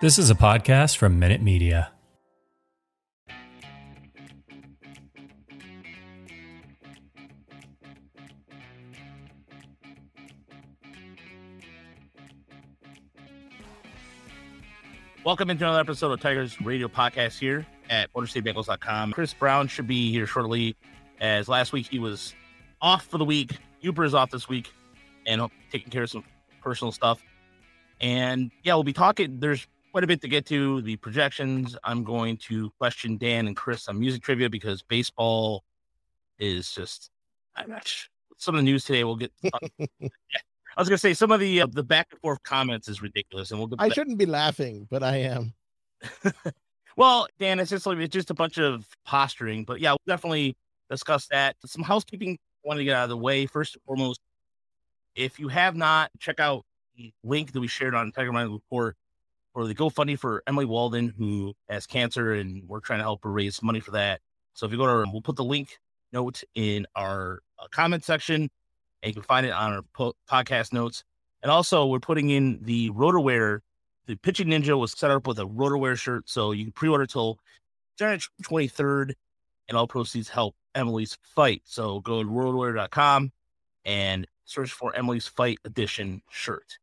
This is a podcast from Minute Media. Welcome into another episode of Tigers Radio Podcast here at MotorCityBengals.com. Chris Brown should be here shortly, as last week he was off for the week. Uber is off this week and taking care of some personal stuff. And yeah, we'll be talking. There's quite a bit to get to. The projections. I'm going to question Dan and Chris on music trivia because baseball is just. I'm not sure. Some of the news today. We'll get. I was gonna say some of the uh, the back and forth comments is ridiculous, and we'll. Get I shouldn't be laughing, but I am. well, Dan, it's just like it's just a bunch of posturing, but yeah, we'll definitely discuss that. Some housekeeping I want to get out of the way. First and foremost, if you have not, check out the link that we shared on Tiger Mind Report for the GoFundMe for Emily Waldon, who has cancer, and we're trying to help her raise money for that. So if you go to, our, we'll put the link note in our uh, comment section, and you can find it on our po- podcast notes. And also, we're putting in the RotoWear. The Pitching Ninja was set up with a RotoWear shirt, so you can pre-order till January 23rd, and all proceeds help Emily's fight. So go to rotowear.com and search for Emily's Fight Edition shirt.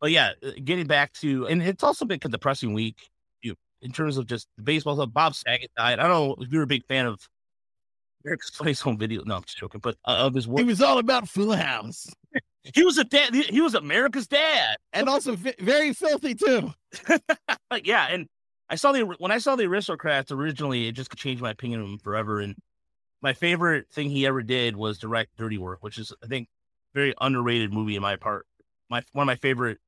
But yeah, uh, getting back to, and it's also been a depressing week you, in terms of just the baseball stuff. Bob Saget died. I don't know if you're a big fan of Eric's Place Home Video. No, I'm just joking. But uh, of his work, It was all about Full House, he was a dad. He was America's dad. and also very filthy too. Yeah, and I saw the when I saw the Aristocrats originally, it just changed my opinion of him forever. And my favorite thing he ever did was direct Dirty Work, which is I think very underrated movie in my part. My one of my favorite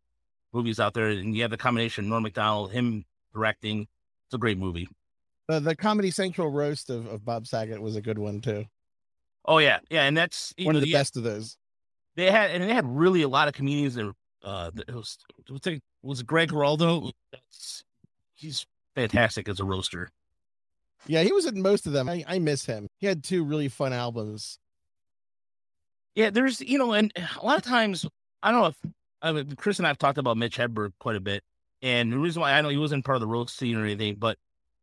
movies out there, and you have the combination Norm Macdonald, him directing. It's a great movie. The the Comedy Central roast of, of Bob Saget was a good one too. Oh yeah, yeah, and that's One of the yeah, best of those. They had and they had really a lot of comedians that uh that- was was it, was Greg Giraldo? That's, he's fantastic as a roaster. Yeah, he was in most of them. I, I miss him. He had two really fun albums. Yeah, there's you know, and a lot of times I don't know if I mean, Chris and I have talked about Mitch Hedberg quite a bit, and the reason why I know he wasn't part of the roast scene or anything, but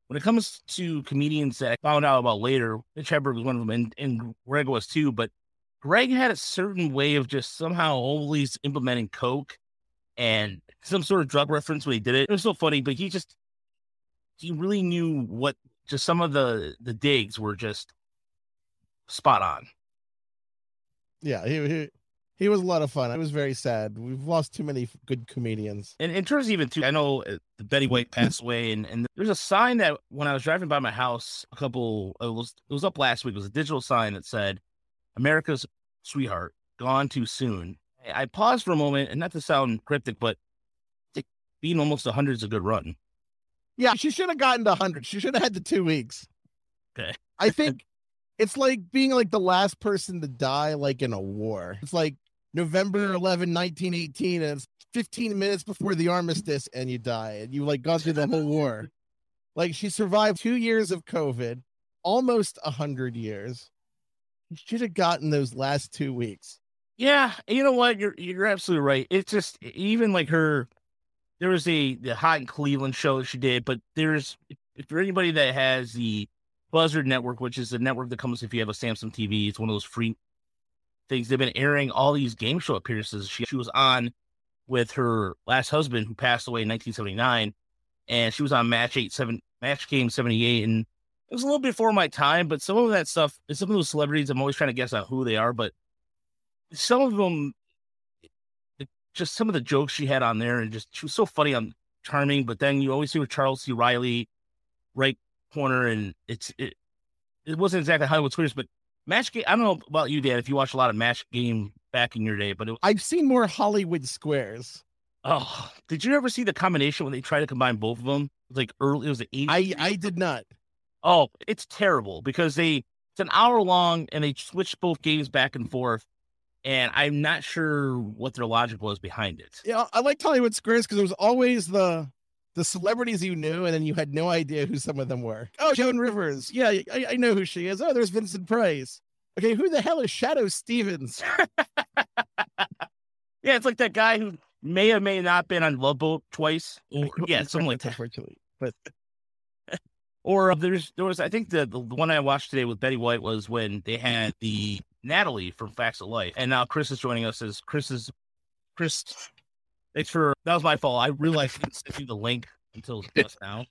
when it comes to comedians that I found out about later, Mitch Hedberg was one of them, and, and Greg was too. But Greg had a certain way of just somehow always implementing coke and some sort of drug reference when he did it. It was so funny, but he just he really knew what just some of the the digs were just spot on. Yeah, he he, he was a lot of fun. I was very sad. We've lost too many good comedians. And in terms of even too, I know uh, the Betty White passed away, and, and there's a sign that when I was driving by my house, a couple it was it was up last week. It was a digital sign that said, "America's sweetheart, gone too soon." I I paused for a moment, and not to sound cryptic, but being almost a hundred is a good run. Yeah, she should have gotten to 100. She should have had the two weeks. Okay. I think it's like being like the last person to die, like in a war. It's like November 11, 1918, and it's 15 minutes before the armistice, and you die, and you like gone through the whole war. Like she survived two years of COVID, almost a 100 years. You should have gotten those last two weeks. Yeah, you know what? You're you're absolutely right. It's just even like her. There was a the Hot in Cleveland show that she did, but there's if for anybody that has the Buzzr Network, which is the network that comes if you have a Samsung TV, it's one of those free things. They've been airing all these game show appearances. She she was on with her last husband who passed away in 1979, and she was on Match Eight Seven Match Game 78, and it was a little before my time. But some of that stuff, some of those celebrities, I'm always trying to guess on who they are, but some of them just some of the jokes she had on there and just she was so funny on charming but then you always see with charles c riley right corner and it's it, it wasn't exactly hollywood squares but match game i don't know about you dan if you watched a lot of match game back in your day but it, I've seen more Hollywood squares. oh did you ever see the combination when they tried to combine both of them it was like early it was the 80s I I did not. Oh, it's terrible because they it's an hour long and they switch both games back and forth. And I'm not sure what their logic was behind it. Yeah, I liked Hollywood squares because it was always the the celebrities you knew, and then you had no idea who some of them were. Oh, Joan Rivers. Yeah, I, I know who she is. Oh, there's Vincent Price. Okay, who the hell is Shadoe Stevens? Yeah, it's like that guy who may or may not been on Love Boat twice. Or, yeah, something like that. Unfortunately, but Or uh, there's there was I think the the one I watched today with Betty White was when they had the Natalie from Facts of Life, and now Chris is joining us as Chris is Chris. Thanks for that was my fault. I realized I didn't send you the link until just now.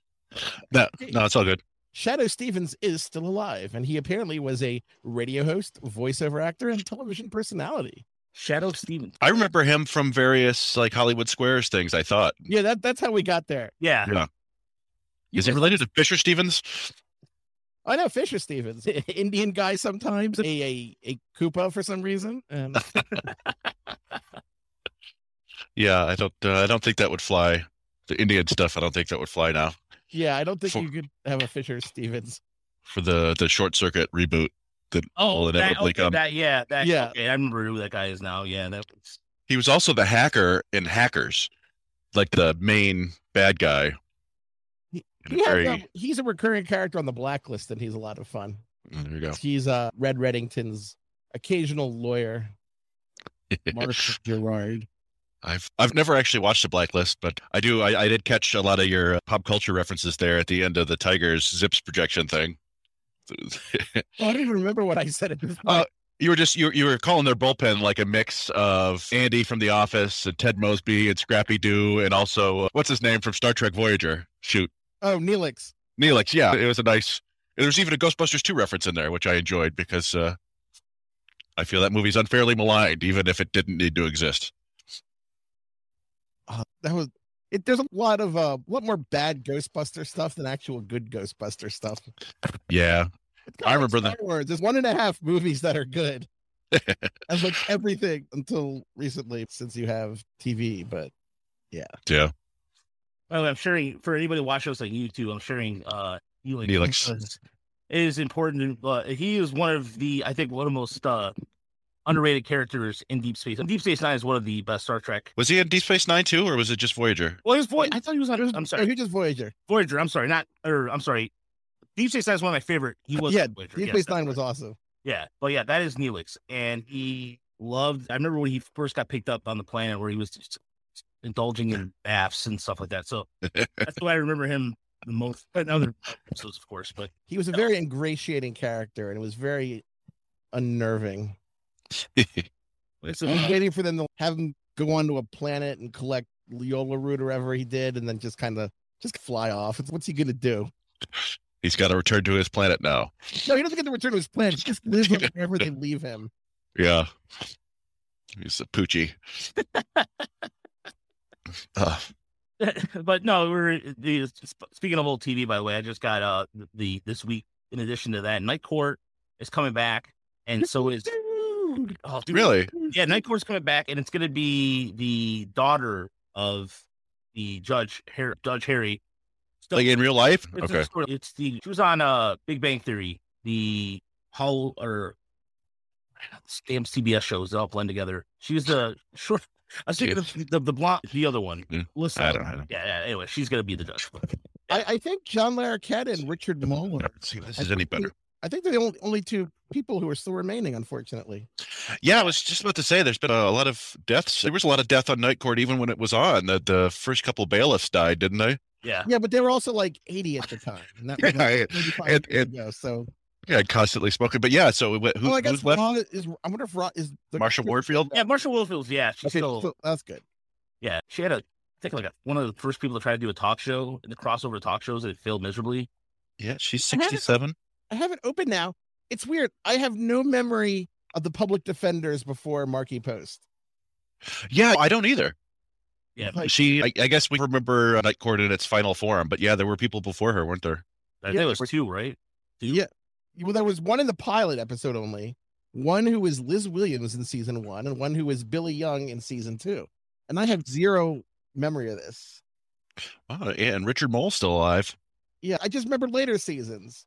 No, no, it's all good. Shadoe Stevens is still alive, and he apparently was a radio host, voiceover actor, and television personality. Shadoe Stevens. I remember him from various like Hollywood Squares things. I thought, Yeah, that that's how we got there. Yeah, Yeah. is it related to Fisher Stevens? I know Fisher Stevens, Indian guy sometimes, a a, a Koopa for some reason. And Yeah, I don't. Uh, I don't think that would fly. The Indian stuff. I don't think that would fly now yeah, I don't think For- you could have a Fisher Stevens. for the the short circuit reboot. That Oh, will that, inevitably okay, come. that yeah, that Yeah. Okay, I remember who that guy is now. Yeah, that was He was also the hacker in Hackers, like the main bad guy. He- In a He very- he's a recurring character on the blacklist, and he's a lot of fun. there you go. He's uh, Red Reddington's occasional lawyer, Mark Gerard. I've I've never actually watched the Blacklist, but I do. I, I did catch a lot of your uh, pop culture references there at the end of the Tigers ZiPS projection thing. I don't even remember what I said at this point. Uh, you were just you you were calling their bullpen like a mix of Andy from The Office and Ted Mosby and Scrappy Doo and also uh, what's his name from Star Trek Voyager? Shoot, oh, Neelix. Neelix. Yeah, it was a nice. There's even a Ghostbusters 2 reference in there, which I enjoyed because uh, I feel that movie's unfairly maligned, even if it didn't need to exist. Uh, that was it. There's a lot of uh, a lot more bad Ghostbuster stuff than actual good Ghostbuster stuff. Yeah, It's I kinda like remember the- Star Wars. There's one and a half movies that are good. That's like everything until recently, since you have TV. But yeah. Yeah. By the way, I'm sharing for anybody watching us on YouTube. I'm sharing uh Neelix. Neelix. because It is important. To, uh, he is one of the, I think, one of the most uh, underrated characters in Deep Space. And Deep Space Nine is one of the best Star Trek. Was he in Deep Space Nine too, or was it just Voyager? Well, his voice. I thought he was on. I'm sorry, he was just Voyager. Voyager. I'm sorry, not or I'm sorry. Deep Space Nine is one of my favorite. He was yeah, Voyager. Deep yes, Space that's Nine right. was awesome. Yeah, but yeah, that is Neelix, and he loved. I remember when he first got picked up on the planet, where he was just indulging in baths and stuff like that. So that's why I remember him the most. And other episodes, of course, but He was a very ingratiating character, and it was very unnerving. It's I was a, waiting for them to have him go onto a planet and collect Leola root or whatever he did, and then just kind of just fly off. It's, what's he gonna do? He's got to return to his planet now. No, he doesn't get to return to his planet. He just lives wherever they leave him. Yeah, he's a poochie. Uh, but no, we're speaking of old TV. By the way, I just got uh the this week. In addition to that, Night Court is coming back, and so is Dude. Oh, dude, really? Yeah, Night Court's coming back, and it's going to be the daughter of the judge, Har- Judge Harry. So Like in real life? it's, Okay. story- it's the she was on uh Big Bang Theory, the how or this damn CBS shows they all blend together. She was the short. I was thinking of the the blonde, the other one. Yeah, Listen, I don't know. Yeah, yeah. Anyway, she's gonna be the judge. I, I think John Larroquette and Richard Moller. Let's see if this is any better. I think they're the only, only two people who are still remaining, unfortunately. Yeah, I was just about to say there's been a, lot of deaths. There was a lot of death on Night Court even when it was on. The, the first couple bailiffs died, didn't they? Yeah, Yeah, but they were also like 80 at the time. And that was Yeah, like 35 and- years and- ago, so Yeah, constantly smoking. But yeah, so who, oh, I guess who's left? Roz is. I wonder if Roz is the Marsha Warfield? yeah. Marshall Wilfields. Yeah, she's Okay, still. so that's good. Yeah, she had a. I think like a, one of the first people to try to do a talk show in the crossover talk shows that failed miserably. Yeah, she's 67. I have it open now. It's weird. I have no memory of the public defenders before Markie Post. Yeah, I don't either. Yeah, Like, She, I, I guess we remember uh, Night Court in its final form, but yeah, there were people before her, weren't there? I think Yeah, it was two, right? Two? Yeah. well, there was one in the pilot episode only, one who was Liz Williams in season one, and one who was Billie Young in season two. And I have zero memory of this. Oh, yeah, and Richard Moll's still alive. Yeah, I just remember later seasons.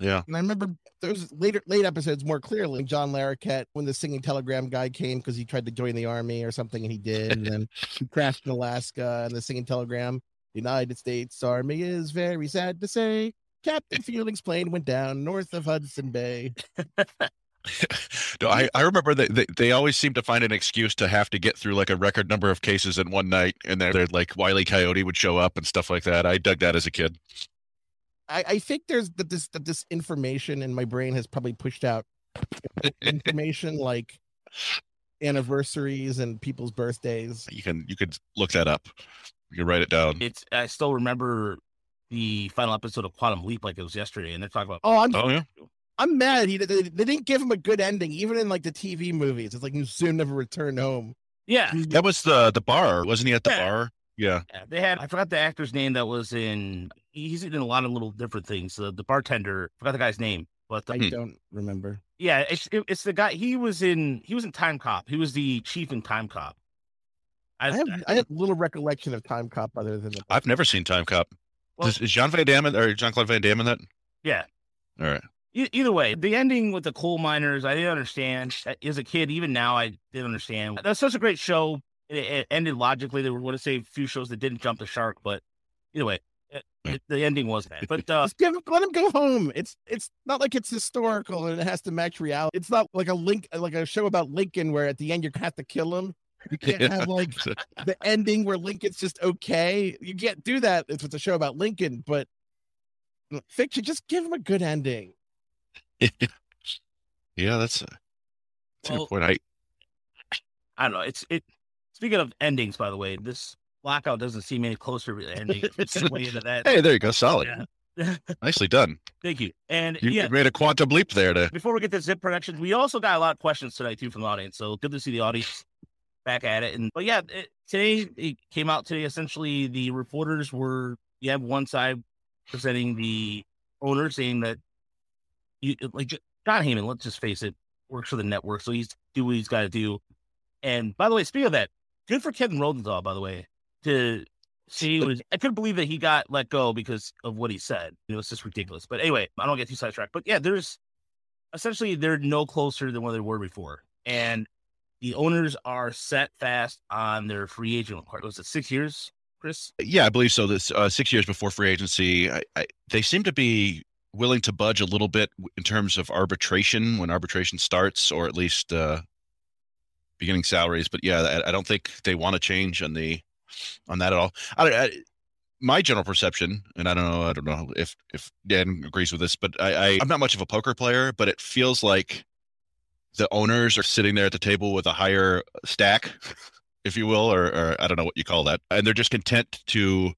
Yeah. And I remember those later late episodes more clearly. John Larroquette, when the singing telegram guy came because he tried to join the army or something, and he did, and then he crashed in Alaska, and the singing telegram, United States Army is very sad to say. Captain Fielding's plane went down north of Hudson Bay. No, I, I remember that they, they always seem to find an excuse to have to get through like a record number of cases in one night, and they're, they're like Wiley Coyote would show up and stuff like that. I dug that as a kid. I, I think there's that this that this information in my brain has probably pushed out information like anniversaries and people's birthdays. You can you could look that up. You can write it down. It's I still remember the final episode of Quantum Leap like it was yesterday, and they're talking about Oh, I'm Oh yeah. I'm mad. He they, they didn't give him a good ending, even in like the TV movies. It's like you soon never return home. yeah, That was the the bar, wasn't he at the Yeah. bar? Yeah. yeah, they had I forgot the actor's name that was in he's in a lot of little different things. The, the bartender forgot the guy's name, but the, I Hmm. don't remember. yeah, it's it, it's the guy. He was in he was in Timecop. He was the chief in Timecop. I have I have little recollection of Timecop other than the I've never seen Timecop. Well- is, is John Van Damme in- or Jean-Claude Van Damme in that? yeah. All right. E- Either way, the ending with the coal miners, I didn't understand. As a kid, even now, I didn't understand. That's such a great show. It, it ended logically. There were going to say a few shows that didn't jump the shark, but either way, it, it- the ending was bad. But uh, Just give let him go home. It's it's not like it's historical and it has to match reality. It's not like a link like a show about Lincoln where at the end you have to kill him. You can't have like the ending where Lincoln's just okay. You can't do that if it's a show about Lincoln, but fiction, just give him a good ending. yeah, that's a, that's a Well- good point. I I don't know. It's it. Speaking of endings, by the way, this blackout doesn't seem any closer to ending. Way into that. hey, there you go, solid, Yeah. nicely done. Thank you. And You yeah, made a quantum leap there to before we get to zip predictions, we also got a lot of questions tonight too from the audience. So good to see the audience back at it. And but yeah, it, today it came out today. Essentially, the reporters were you have one side presenting the owner saying that you like Jon Heyman. Let's just face it, works for the network, so he's do what he's got to do. And by the way, speaking of that, good for Kevin Rosenthal. By the way, to see what I couldn't believe that he got let go because of what he said. You know, it's just ridiculous. But anyway, I don't get too sidetracked. But yeah, there's essentially they're no closer than what they were before. And the owners are set fast on their free agent requirement. Was it six years, Chris? Yeah, I believe so. This uh, six years before free agency, I, I, they seem to be willing to budge a little bit in terms of arbitration when arbitration starts, or at least uh, beginning salaries. But yeah, I, I don't think they want to change on the on that at all. I, I, my general perception, and I don't know, I don't know if if Dan agrees with this, but I, I I'm not much of a poker player, but it feels like the owners are sitting there at the table with a higher stack if you will, or, or I don't know what you call that. And they're just content to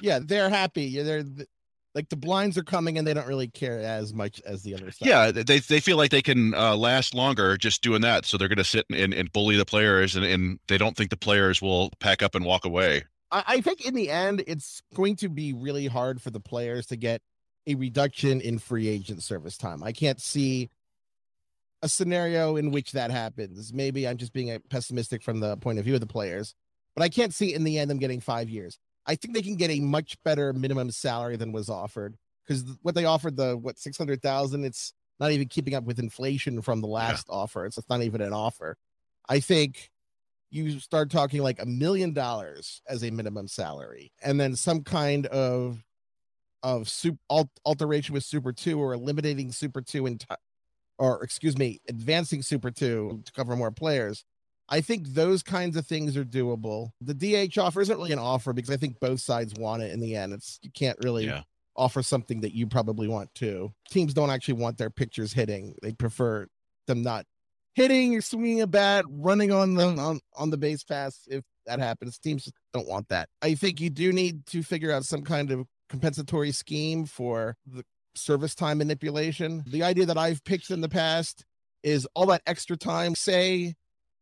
Yeah, they're happy. They're th- like the blinds are coming and they don't really care as much as the other side. yeah they they feel like they can uh, last longer just doing that so they're going to sit and, and bully the players and, and they don't think the players will pack up and walk away I, I think in the end, it's going to be really hard for the players to get a reduction in free agent service time. I can't see a scenario in which that happens. Maybe I'm just being pessimistic from the point of view of the players, but I can't see in the end them getting five years. I think they can get a much better minimum salary than was offered because what they offered the what six hundred thousand, it's not even keeping up with inflation from the last offer. It's not even an offer. I think you start talking like a million dollars as a minimum salary and then some kind of of super alteration with super 2 or eliminating super 2 and or excuse me advancing super 2 to cover more players i think those kinds of things are doable the dh offer isn't really an offer because i think both sides want it in the end it's you can't really yeah offer something that you probably want to. Teams don't actually want their pitchers hitting; they prefer them not hitting or swinging a bat, running on the on, on the base pass. If that happens, teams don't want that. I think you do need to figure out some kind of compensatory scheme for the service time manipulation. The idea that I've pitched in the past is all that extra time. Say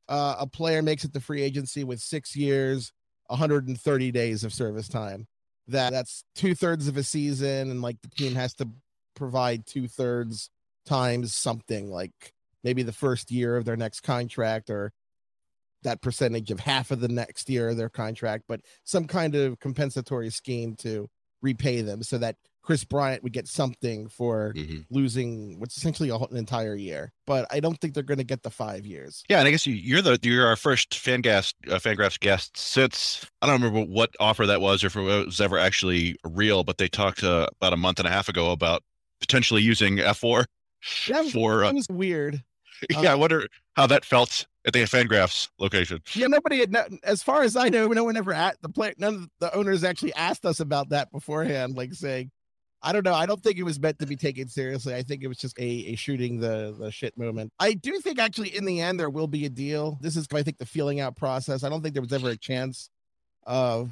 uh, a player makes it to free agency with six years, 130 days of service time. That that's two thirds of a season and like the team has to provide two thirds times something like maybe the first year of their next contract or that percentage of half of the next year of their contract but some kind of compensatory scheme to repay them so that chris bryant would get something for hmm losing what's essentially a whole, an entire year but i don't think they're going to get the five years yeah and i guess you, you're the you're our first fangas uh, FanGraphs guest since i don't remember what offer that was or if it was ever actually real but they talked uh, about a month and a half ago about potentially using fWAR That was, for uh, that was weird. yeah. I wonder how that felt at the FanGraphs location. Yeah, nobody had, as far as I know, no one ever at the play. None of the owners actually asked us about that beforehand. Like saying, I don't know. I don't think it was meant to be taken seriously. I think it was just a, a shooting the the shit moment. I do think actually in the end there will be a deal. This is I think the feeling out process. I don't think there was ever a chance of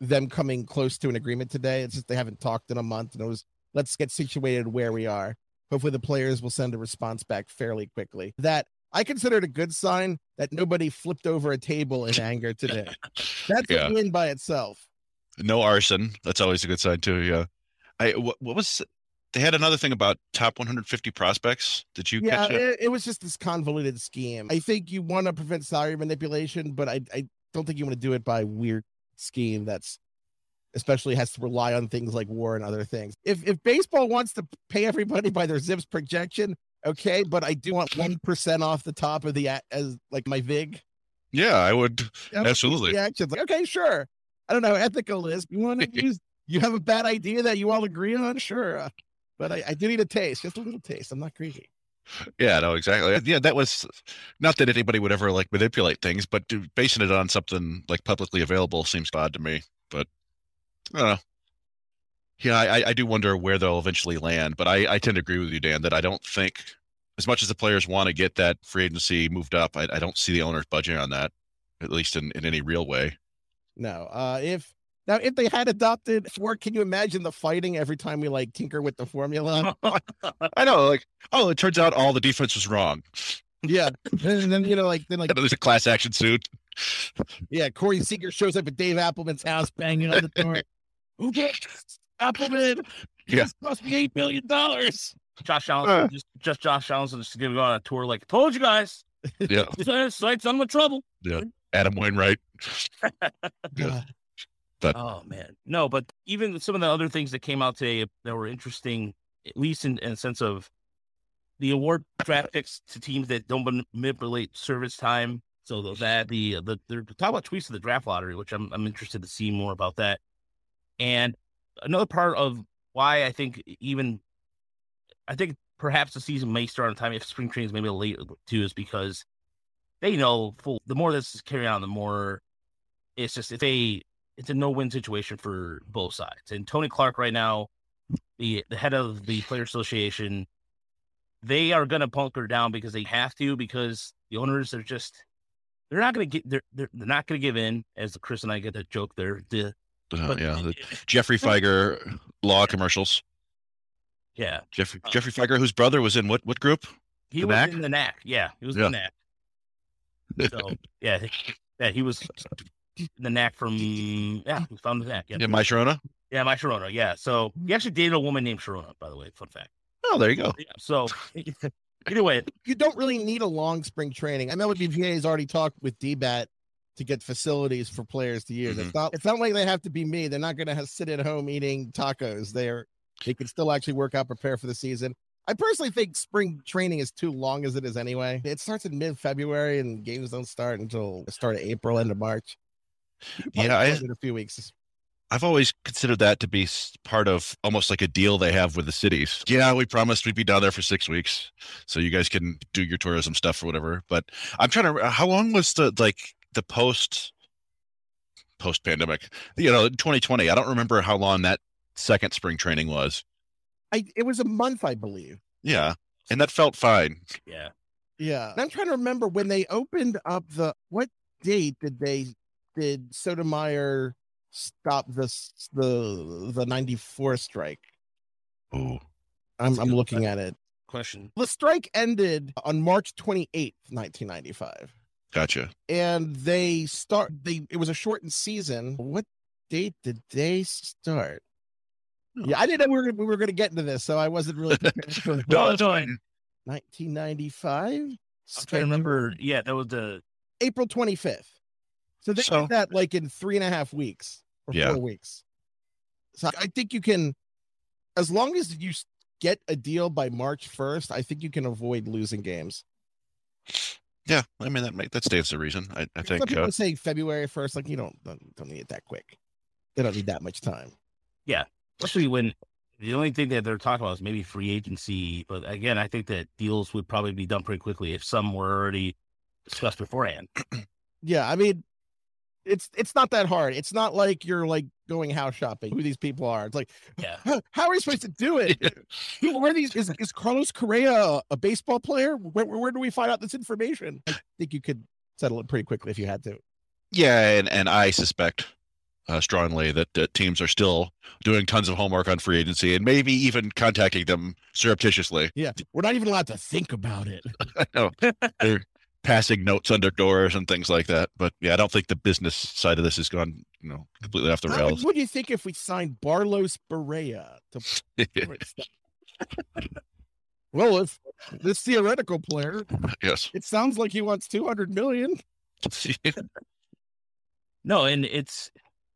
them coming close to an agreement today. It's just they haven't talked in a month, and it was let's get situated where we are. Hopefully the players will send a response back fairly quickly. That I consider it a good sign that nobody flipped over a table in anger today. That's Yeah. a win by itself. No arson. That's always a good sign too. Yeah. I what, what was they had another thing about top 150 prospects. Did you yeah, catch it? it, it was just this convoluted scheme. I think you want to prevent salary manipulation, but I, I don't think you want to do it by weird scheme that's especially has to rely on things like WAR and other things. If if baseball wants to pay everybody by their ZiPS projection, okay, but I do want one percent off the top of the as like my vig. Yeah, I would. Absolutely. Like, okay, sure. I don't know how ethical is. You want to use? You have a bad idea that you all agree on, sure. Uh, but I, I do need a taste, just a little taste. I'm not greedy. Yeah, no, exactly. Yeah, that was not that anybody would ever like manipulate things, but do- basing it on something like publicly available seems odd to me. But I don't know. Yeah, I, I do wonder where they'll eventually land. But I, I tend to agree with you, Dan, that I don't think, as much as the players want to get that free agency moved up, I, I don't see the owners budging on that, at least in, in any real way. No. Uh if now if they had adopted four, can you imagine the fighting every time we like tinker with the formula? I know, like, oh, it turns out all the defense was wrong. yeah. And then you know, like then like There's a class action suit. yeah, Corey Seager shows up at Dave Appelman's house banging on the door. Who gets Appelman? Yeah. This cost me eight million dollars. Josh Allen, Uh. just, just Josh Allen, just giving on a tour. Like, told you guys, Yeah, sights on the trouble. Yeah. Adam Wainwright. Yeah. Oh man, no, but even some of the other things that came out today that were interesting, at least in, in a sense of the award draft picks to teams that don't manipulate service time. So the- that the the they're talking about tweets of the draft lottery, which I'm I'm interested to see more about that. And another part of why I think even I think perhaps the season may start on time if spring training is maybe late too, is because they know full the more this is carrying on, the more it's just if they it's a no win situation for both sides. And Tony Clark right now, the the head of the Player Association, they are gonna bunker down because they have to because the owners are just they're not gonna get they're they're, they're not gonna give in as Chris and I get that joke. They're the Uh, but yeah, the Geoffrey Fieger law commercials. yeah Geoffrey Geoffrey Fieger, whose brother was in what what group? he The was in the knack. Yeah, he was Yeah. in the knack. So yeah, yeah, he was the knack from yeah, he found the knack. Yeah, Yeah, my Sharona. yeah, my Sharona. Yeah, so he actually dated a woman named Sharona. By the way, fun fact. Oh, there you go. Yeah, so either way, You don't really need a long spring training. I know the BPA has already talked with DBAT to get facilities for players to use. It's mm-hmm. not it's not like they have to be me. They're not gonna have, sit at home eating tacos. They're they can still actually work out, prepare for the season. I personally think spring training is too long as it is anyway. It starts in mid February and games don't start until the start of April, end of March. You could Yeah, I- close in a few weeks. I've always considered that to be part of almost like a deal they have with the cities. Yeah, we promised we'd be down there for six weeks, so you guys can do your tourism stuff or whatever. But I'm trying to. How long was the like the post post pandemic? You know, 2020. I don't remember how long that second spring training was. I it was a month, I believe. Yeah, and that felt fine. yeah, Yeah. And I'm trying to remember when they opened up the what date did they did Sotomayor stop this the the 94 strike? Oh, I'm That's a I'm good looking at it. question. The strike ended on March 28th, 1995. gotcha. And they start they it was a shortened season. What date did they start? Oh. Yeah, I didn't know we were, gonna- we were going to get into this, so I wasn't really prepared for it. No, it's fine. 1995. I'm trying to remember. Yeah, that was the April 25th. So they So- did that like in three and a half weeks or Yeah. four weeks. So I think you can, as long as you get a deal by March 1st, I think you can avoid losing games. Yeah, I mean that make, that stands to reason. I, I Some think. people Uh, say February 1st, like you don't, don't don't need it that quick. They don't need that much time. Yeah, especially when The only thing that they're talking about is maybe free agency, but again, I think that deals would probably be done pretty quickly if some were already discussed beforehand. Yeah, I mean, it's it's not that hard. It's not like you're like going house shopping. Who these people are? It's like, Yeah. how, how are you supposed to do it? Where are these? Is, is Carlos Correa a, baseball player? Where, where do we find out this information? I think you could settle it pretty quickly if you had to. Yeah, and, and I suspect uh, strongly that, that teams are still doing tons of homework on free agency and maybe even contacting them surreptitiously. Yeah, we're not even allowed to think about it. I know they're passing notes under doors and things like that. But yeah, I don't think the business side of this has gone, you know, completely off the How- rails. What do you think if we signed Barlos Berea to Well, if this theoretical player, yes. it sounds like he wants 200 million. No, and it's,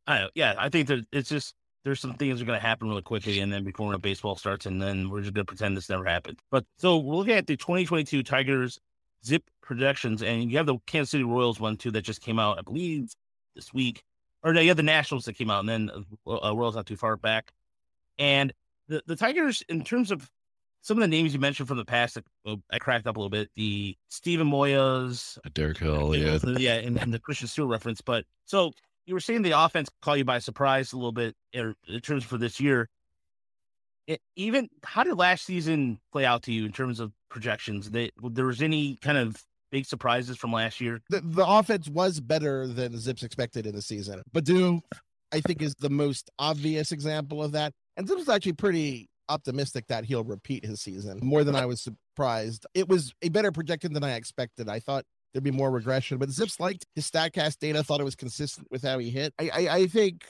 I don't, yeah, I think that it's just there's some things that are going to happen really quickly, and then before baseball starts, and then we're just going to pretend this never happened. But so we're looking at the 2022 Tigers zip projections, and you have the Kansas City Royals one too that just came out, I believe, this week, or no, you have the Nationals that came out, and then uh, Royals not too far back, and the the Tigers in terms of some of the names you mentioned from the past, that, uh, I cracked up a little bit. The Steven Moyas, Derek Hill, yeah. yeah, and, and the Christian Stewart reference. But so you were saying the offense caught you by surprise a little bit in, in terms for this year. It, even how did last season play out to you in terms of projections? That there was any kind of big surprises from last year? The, the offense was better than ZiPS expected in the season. Baddoo, I think, is the most obvious example of that. And ZiPS actually pretty optimistic that he'll repeat his season more than I was surprised. It was a better projection than I expected. I thought there'd be more regression, but ZiPS liked his StatCast data, thought it was consistent with how he hit. I, I, I think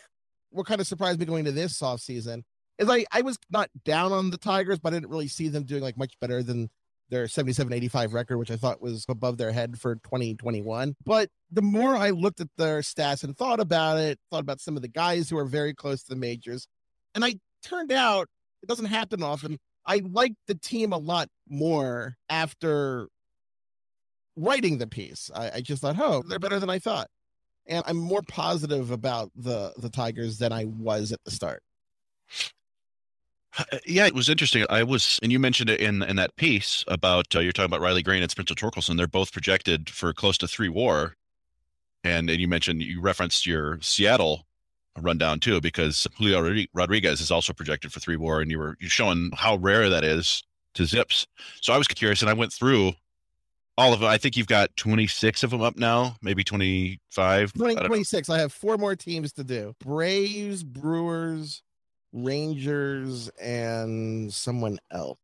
what kind of surprised me going to this offseason is I, I was not down on the Tigers, but I didn't really see them doing like much better than their 77 85 record, which I thought was above their head for 2021. But the more I looked at their stats and thought about it, thought about some of the guys who are very close to the majors, and I turned out it doesn't happen often. I liked the team a lot more after writing the piece. I, I just thought, oh, they're better than I thought. And I'm more positive about the the Tigers than I was at the start. Uh, Yeah, it was interesting. I was, and you mentioned it in in that piece about uh, you're talking about Riley Greene and Spencer Torkelson. They're both projected for close to three WAR, and and you mentioned you referenced your Seattle rundown too because Julio Rodriguez is also projected for three WAR, and you were you showing how rare that is to ZiPS. So I was curious, and I went through all of them. I think you've got 26 of them up now, maybe 25. 20, don't know. 26. I have four more teams to do Braves, Brewers, Rangers, and someone else.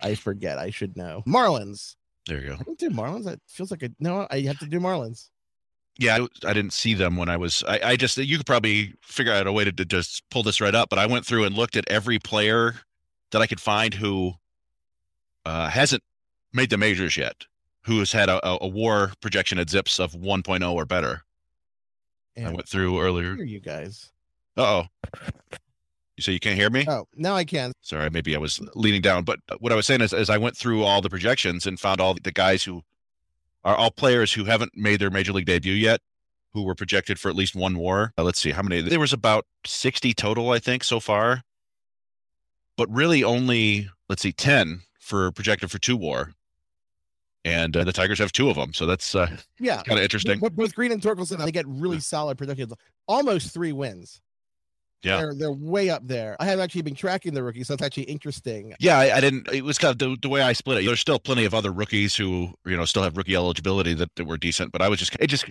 I forget. I should know. Marlins. There you go. I didn't do Marlins. That feels like a no. I have to do Marlins. Yeah, I, I didn't see them when I was. I, I just you could probably figure out a way to, to just pull this right up. But I went through and looked at every player that I could find who uh, hasn't made the majors yet, who has had a, a, WAR projection at ZiPS of 1.0 or better. And I went through earlier. you guys. Uh oh. You say you can't hear me? Oh, now I can. Sorry, maybe I was leaning down. But what I was saying is, is I went through all the projections and found all the guys who are all players who haven't made their major league debut yet, who were projected for at least one WAR. Uh, let's see how many. There was about sixty total, I think, so far. But really, only let's see, ten for projected for two WAR, and uh, the Tigers have two of them. So that's uh, Yeah. kind of interesting. Both Greene and Torkelson, they get really solid predictions. Almost three wins. Yeah. They're, they're way up there. I have actually been tracking the rookies, so it's actually interesting. Yeah, I, I didn't. It was kind of the, the way I split it. There's still plenty of other rookies who you know still have rookie eligibility that, that were decent, but I was just it just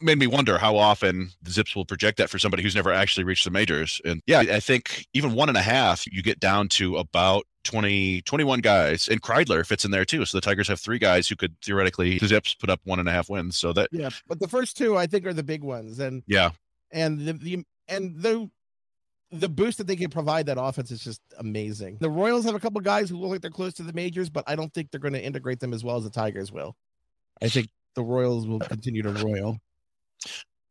made me wonder how often the ZiPS will project that for somebody who's never actually reached the majors. And yeah, I think even one and a half, you get down to about 20, 21 guys, and Kreidler fits in there too. So the Tigers have three guys who could theoretically the ZiPS put up one and a half wins. So that Yeah. But the first two, I think, are the big ones. And yeah, and the, the and the the boost that they can provide that offense is just amazing. The Royals have a couple guys who look like they're close to the majors, but I don't think they're going to integrate them as well as the Tigers will. I think the Royals will continue to royal.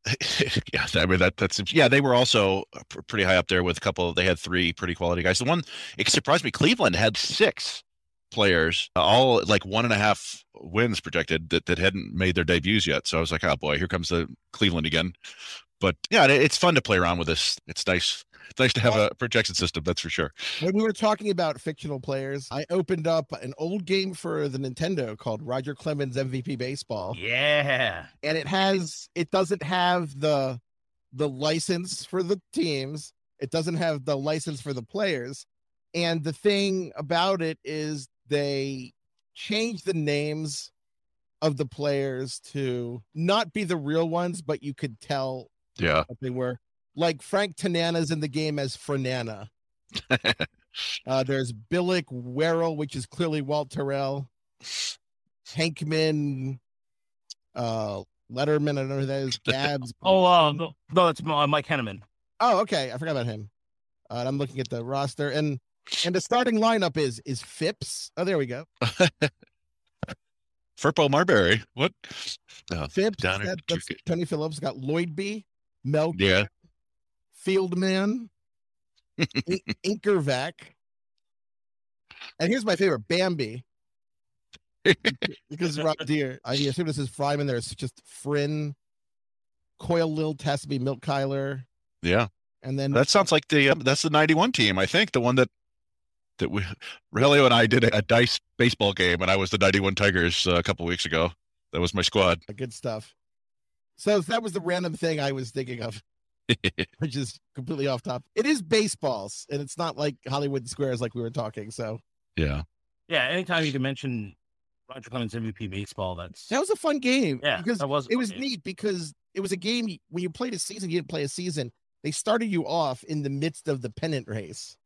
yeah, I mean that that's yeah. They were also pretty high up there with a couple. They had three pretty quality guys. The one it surprised me. Cleveland had six players, uh, all like one and a half wins projected that that hadn't made their debuts yet. So I was like, oh boy, here comes the Cleveland again. But yeah, it's fun to play around with this. It's nice. It's nice to have a projection system. That's for sure. When we were talking about fictional players, I opened up an old game for the Nintendo called Roger Clemens MVP Baseball. Yeah. and it has it doesn't have the the license for the teams it doesn't have the license for the players and the thing about it is they change the names of the players to not be the real ones but you could tell Yeah. what they were like frank tanana's in the game as franana uh, there's billick werrell which is clearly walt terrell hankman uh letterman i don't know who that is gabs Oh, uh, no, no, it's uh, Mike Henneman. Oh, okay. I forgot about him. Uh, and I'm looking at the roster, and and the starting lineup is is Phipps. Oh, there we go. Furpo Marbury. What? Oh, Phipps. Donner, that- that's Tony Phillips. Got Lloyd B. Mel yeah. Fieldman. In- Inkervac. And here's my favorite, Bambi. because Rob Deer, I assume this is Fryman. There's just Frin, Coil Lil Tasby, Milk Kyler, Yeah. and then That sounds like the um, that's the '91 team. I think the one that that we Relio and I did a, a dice baseball game, and I was the '91 Tigers uh, a couple weeks ago. That was my squad. good stuff. So that was the random thing I was thinking of. which is completely off top. It is baseballs, and it's not like Hollywood Squares like we were talking. So yeah. Yeah. Anytime you can mention Roger Clemens MVP baseball, that's that was a fun game. yeah. because that was it was okay. neat because it was a game when you played a season, you didn't play a season. They started you off in the midst of the pennant race,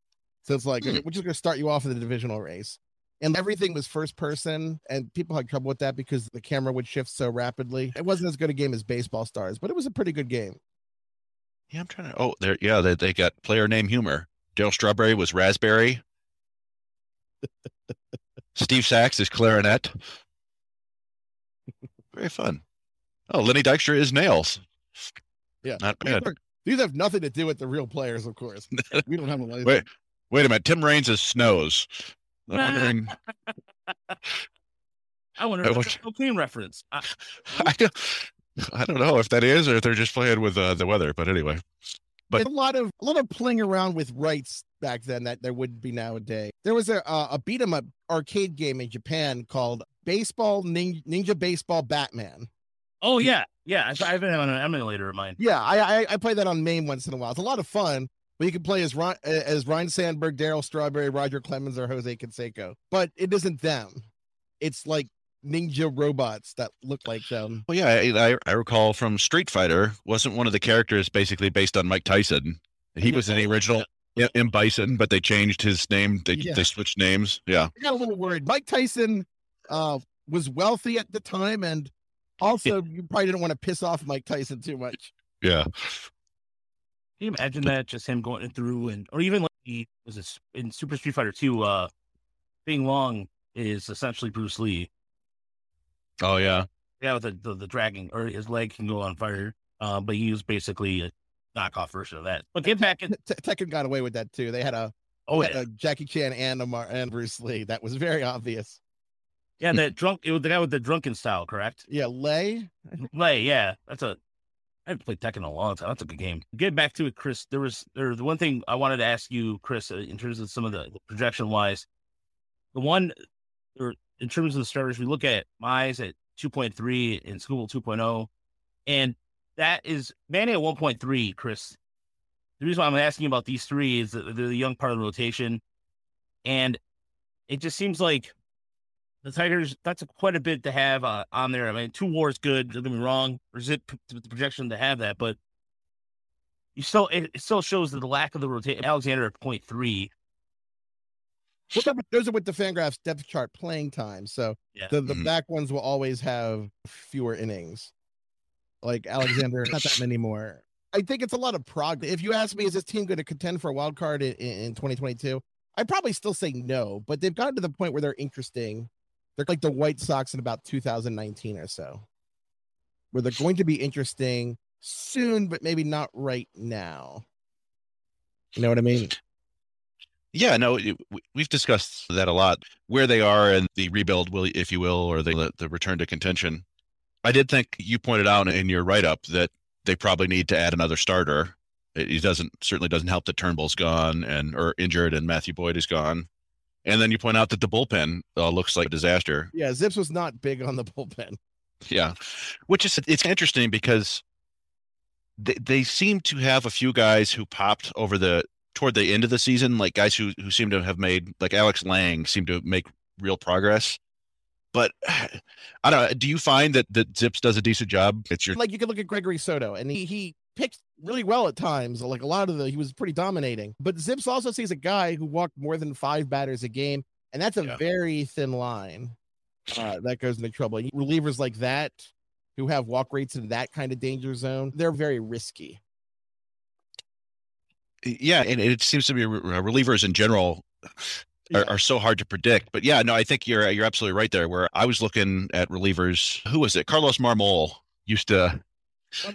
so it's like Hmm. we're just going to start you off in the divisional race, and everything was first person, and people had trouble with that because the camera would shift so rapidly. It wasn't as good a game as Baseball Stars, but it was a pretty good game. Yeah, I'm trying to. Oh, there. Yeah, they they got player name humor. Darryl Strawberry was raspberry. Steve Sax is clarinet. Very fun. Oh, Lenny Dykstra is nails. Yeah. Not These, bad. are- these have nothing to do with the real players, of course. we don't have a. Wait, wait a minute. Tim Raines is snows. I'm wondering. I wonder I if that's a cocaine reference. I, I don't, I don't know if that is or if they're just playing with uh, the weather. But anyway, but- a lot of a lot of playing around with rights back then that there wouldn't be nowadays. There was a uh, a beat 'em up arcade game in Japan called Baseball Ninja, Ninja Baseball Batman. oh yeah, yeah. I, I have been on an emulator of mine. Yeah, I, I I play that on MAME once in a while. It's a lot of fun. But you can play as Ron, as Ryne Sandberg, Darryl Strawberry, Roger Clemens, or Jose Canseco. But it isn't them. It's like ninja robots that look like them. well, yeah, I, I, I recall from Street Fighter wasn't one of the characters basically based on Mike Tyson. He was in the original M. M. Bison, but they changed his name. They Yeah. they switched names. Yeah. I got a little worried. Mike Tyson uh, was wealthy at the time, and also you probably didn't want to piss off Mike Tyson too much. Yeah. Can you imagine that? Just him going through and, or even like he was this in Super Street Fighter Two. Uh, Bing Long is essentially Bruce Lee. Oh yeah. Yeah, with the, the the dragging or his leg can go on fire. Uh, but he was basically a knockoff version of that. But get back in. Te- Tekken got away with that too. They had a, Oh had yeah, a Jackie Chan and a Mar and Bruce Lee. That was very obvious. yeah. That drunk. It was the guy with the drunken style, correct? Yeah, Lei. Lei, yeah, that's a. I haven't played Tekken in a long time. That's a good game. Get back to it, Chris. There was there the one thing I wanted to ask you, Chris, uh, in terms of some of the, the projection wise. The one, or in terms of the starters, we look at Mize at two point three and Skubal two oh, and that is Manning at one point three. Chris, the reason why I'm asking about these three is that they're the young part of the rotation, and it just seems like the Tigers, that's a, quite a bit to have uh, on there. I mean, two wars good. Don't get me wrong. Or is it the projection to have that? But you still, it, it still shows that the lack of the rotation. Alexander at point three. Well, those are- those are with the FanGraphs depth chart playing time. So Yeah. the, the Mhm. back ones will always have fewer innings. Like Alexander, not that many more. I think it's a lot of progress. If you ask me, is this team going to contend for a wild card in, in 2022? I'd probably still say no, but they've gotten to the point where they're interesting. They're like the White Sox in about 2019 or so, where they're going to be interesting soon, but maybe not right now. You know what I mean? Yeah, no, it- we- we've discussed that a lot. Where they are and the rebuild, will if you will, or the the return to contention. I did think you pointed out in your write up that they probably need to add another starter. It, it doesn't certainly doesn't help that Turnbull's gone and or injured and Matthew Boyd is gone. And then you point out that the bullpen uh, looks like a disaster. Yeah, ZiPS was not big on the bullpen. Yeah, which is it's interesting because they they seem to have a few guys who popped over the toward the end of the season, like guys who who seem to have made like Alex Lange seem to make real progress. But I don't know. Do you find that that ZiPS does a decent job? It's your Like you can look at Gregory Soto, and he he picked really well at times. Like a lot of the, he was pretty dominating. But ZiPS also sees a guy who walked more than five batters a game, and that's a Yeah. very thin line. Uh, that goes into trouble. Relievers like that, who have walk rates in that kind of danger zone, they're very risky. Yeah, and it seems to be relievers in general are, Yeah. are so hard to predict. But yeah, no, I think you're you're absolutely right there. Where I was looking at relievers, who was it? Carlos Marmol used to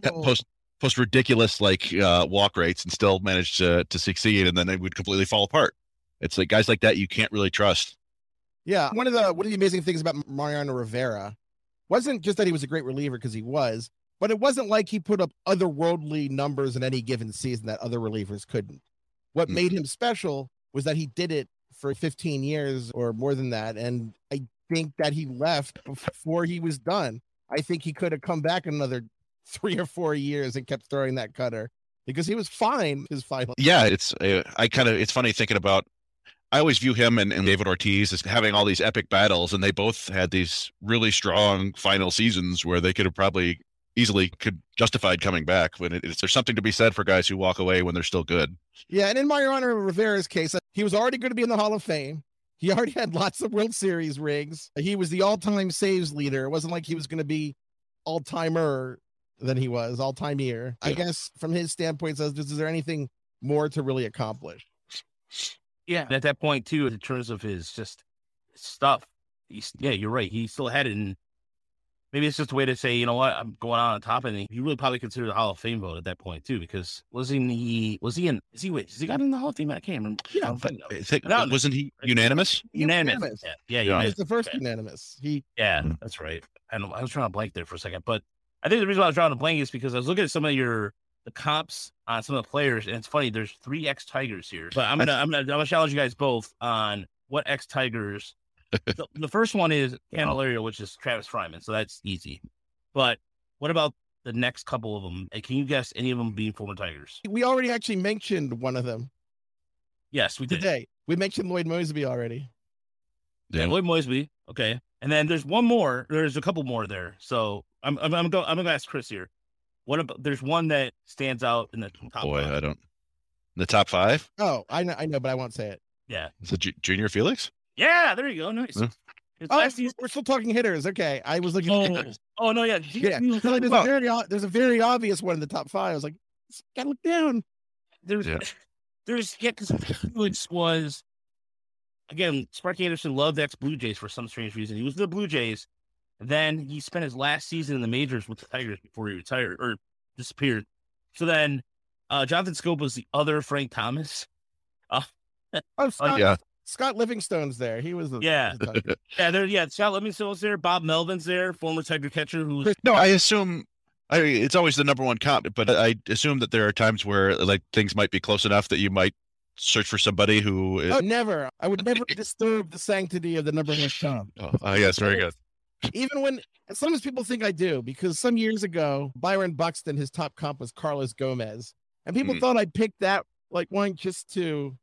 Oh, post post ridiculous like uh, walk rates and still managed to to succeed, and then they would completely fall apart. It's like guys like that you can't really trust. Yeah, one of the one of the amazing things about Mariano Rivera wasn't just that he was a great reliever because he was, but it wasn't like he put up otherworldly numbers in any given season that other relievers couldn't. What Mm. made him special was that he did it for 15 years or more than that, and I think that he left before he was done. I think he could have come back another three or four years and kept throwing that cutter because he was fine his final. Yeah, it's uh, I kind of it's funny thinking about. I always view him and, and David Ortiz as having all these epic battles, and they both had these really strong final seasons where they could have probably easily could justified coming back. When it, it's, there's something to be said for guys who walk away when they're still good. Yeah, and in my honor Rivera's case, uh, he was already going to be in the Hall of Fame. He already had lots of World Series rings. He was the all-time saves leader. It wasn't like he was going to be all-timer than he was all-time year. I guess from his standpoint, says, is there anything more to really accomplish? Yeah. And at that point too, in terms of his just stuff, he's yeah, you're right. He still had it in maybe it's just a way to say, you know what, I'm going out on top and he really probably considered the Hall of Fame vote at that point too, because wasn't he was he in is he wait, is he got in the Hall of Fame? I can't remember. Yeah, I'm thinking of- think, No, wasn't he unanimous? unanimous. unanimous. Yeah, yeah, Yeah. He was the first Okay. unanimous. He Yeah, Mm. that's right. And I was trying to blank there for a second, but I think the reason why I was drawing a blank is because I was looking at some of your the comps on some of the players, and it's funny. There's three ex Tigers here, but I'm gonna I'm gonna I'm gonna challenge you guys both on what ex Tigers. the, the first one is Candelario, which is Travis Fryman, so that's easy. But what about the next couple of them? And can you guess any of them being former Tigers? we already actually mentioned one of them Yes, we did. today. We mentioned Lloyd Moseby already. Yeah, Lloyd Moseby. Okay, and then there's one more. There's a couple more there. So I'm I'm I'm going I'm gonna ask Chris here. What about? There's one that stands out in the top. Boy, five. I don't. The top five Oh, I know, I know, but I won't say it. Yeah, is it Ju- Junior Felix? Yeah. There you go. Nice. Yeah. Oh, last we're still talking hitters. Okay, I was looking. at Oh, oh no, yeah. Yeah, So, like, there's, Well- a very, there's a very obvious one in the top five. I was like, gotta look down. there's Yeah. there's yeah because Felix was again Sparky Anderson loved ex Blue Jays for some strange reason. He was the Blue Jays. Then he spent his last season in the majors with the Tigers before he retired or disappeared. So then uh Jonathan Schoop was the other Frank Thomas. Oh, Scott, yeah. Scott Livingstone's there. He was the Yeah. the Yeah, there yeah, Scott Livingstone's there, Bob Melvin's there, former Tiger catcher who's No, I assume. I it's always the number one comp, but I assume that there are times where like things might be close enough that you might search for somebody who. oh, never. I would never disturb the sanctity of the number one comp. Oh, oh, yes, very good. Even when, sometimes people think I do, because some years ago, Byron Buxton, his top comp was Carlos Gomez, and people Hmm. thought I picked that like one just to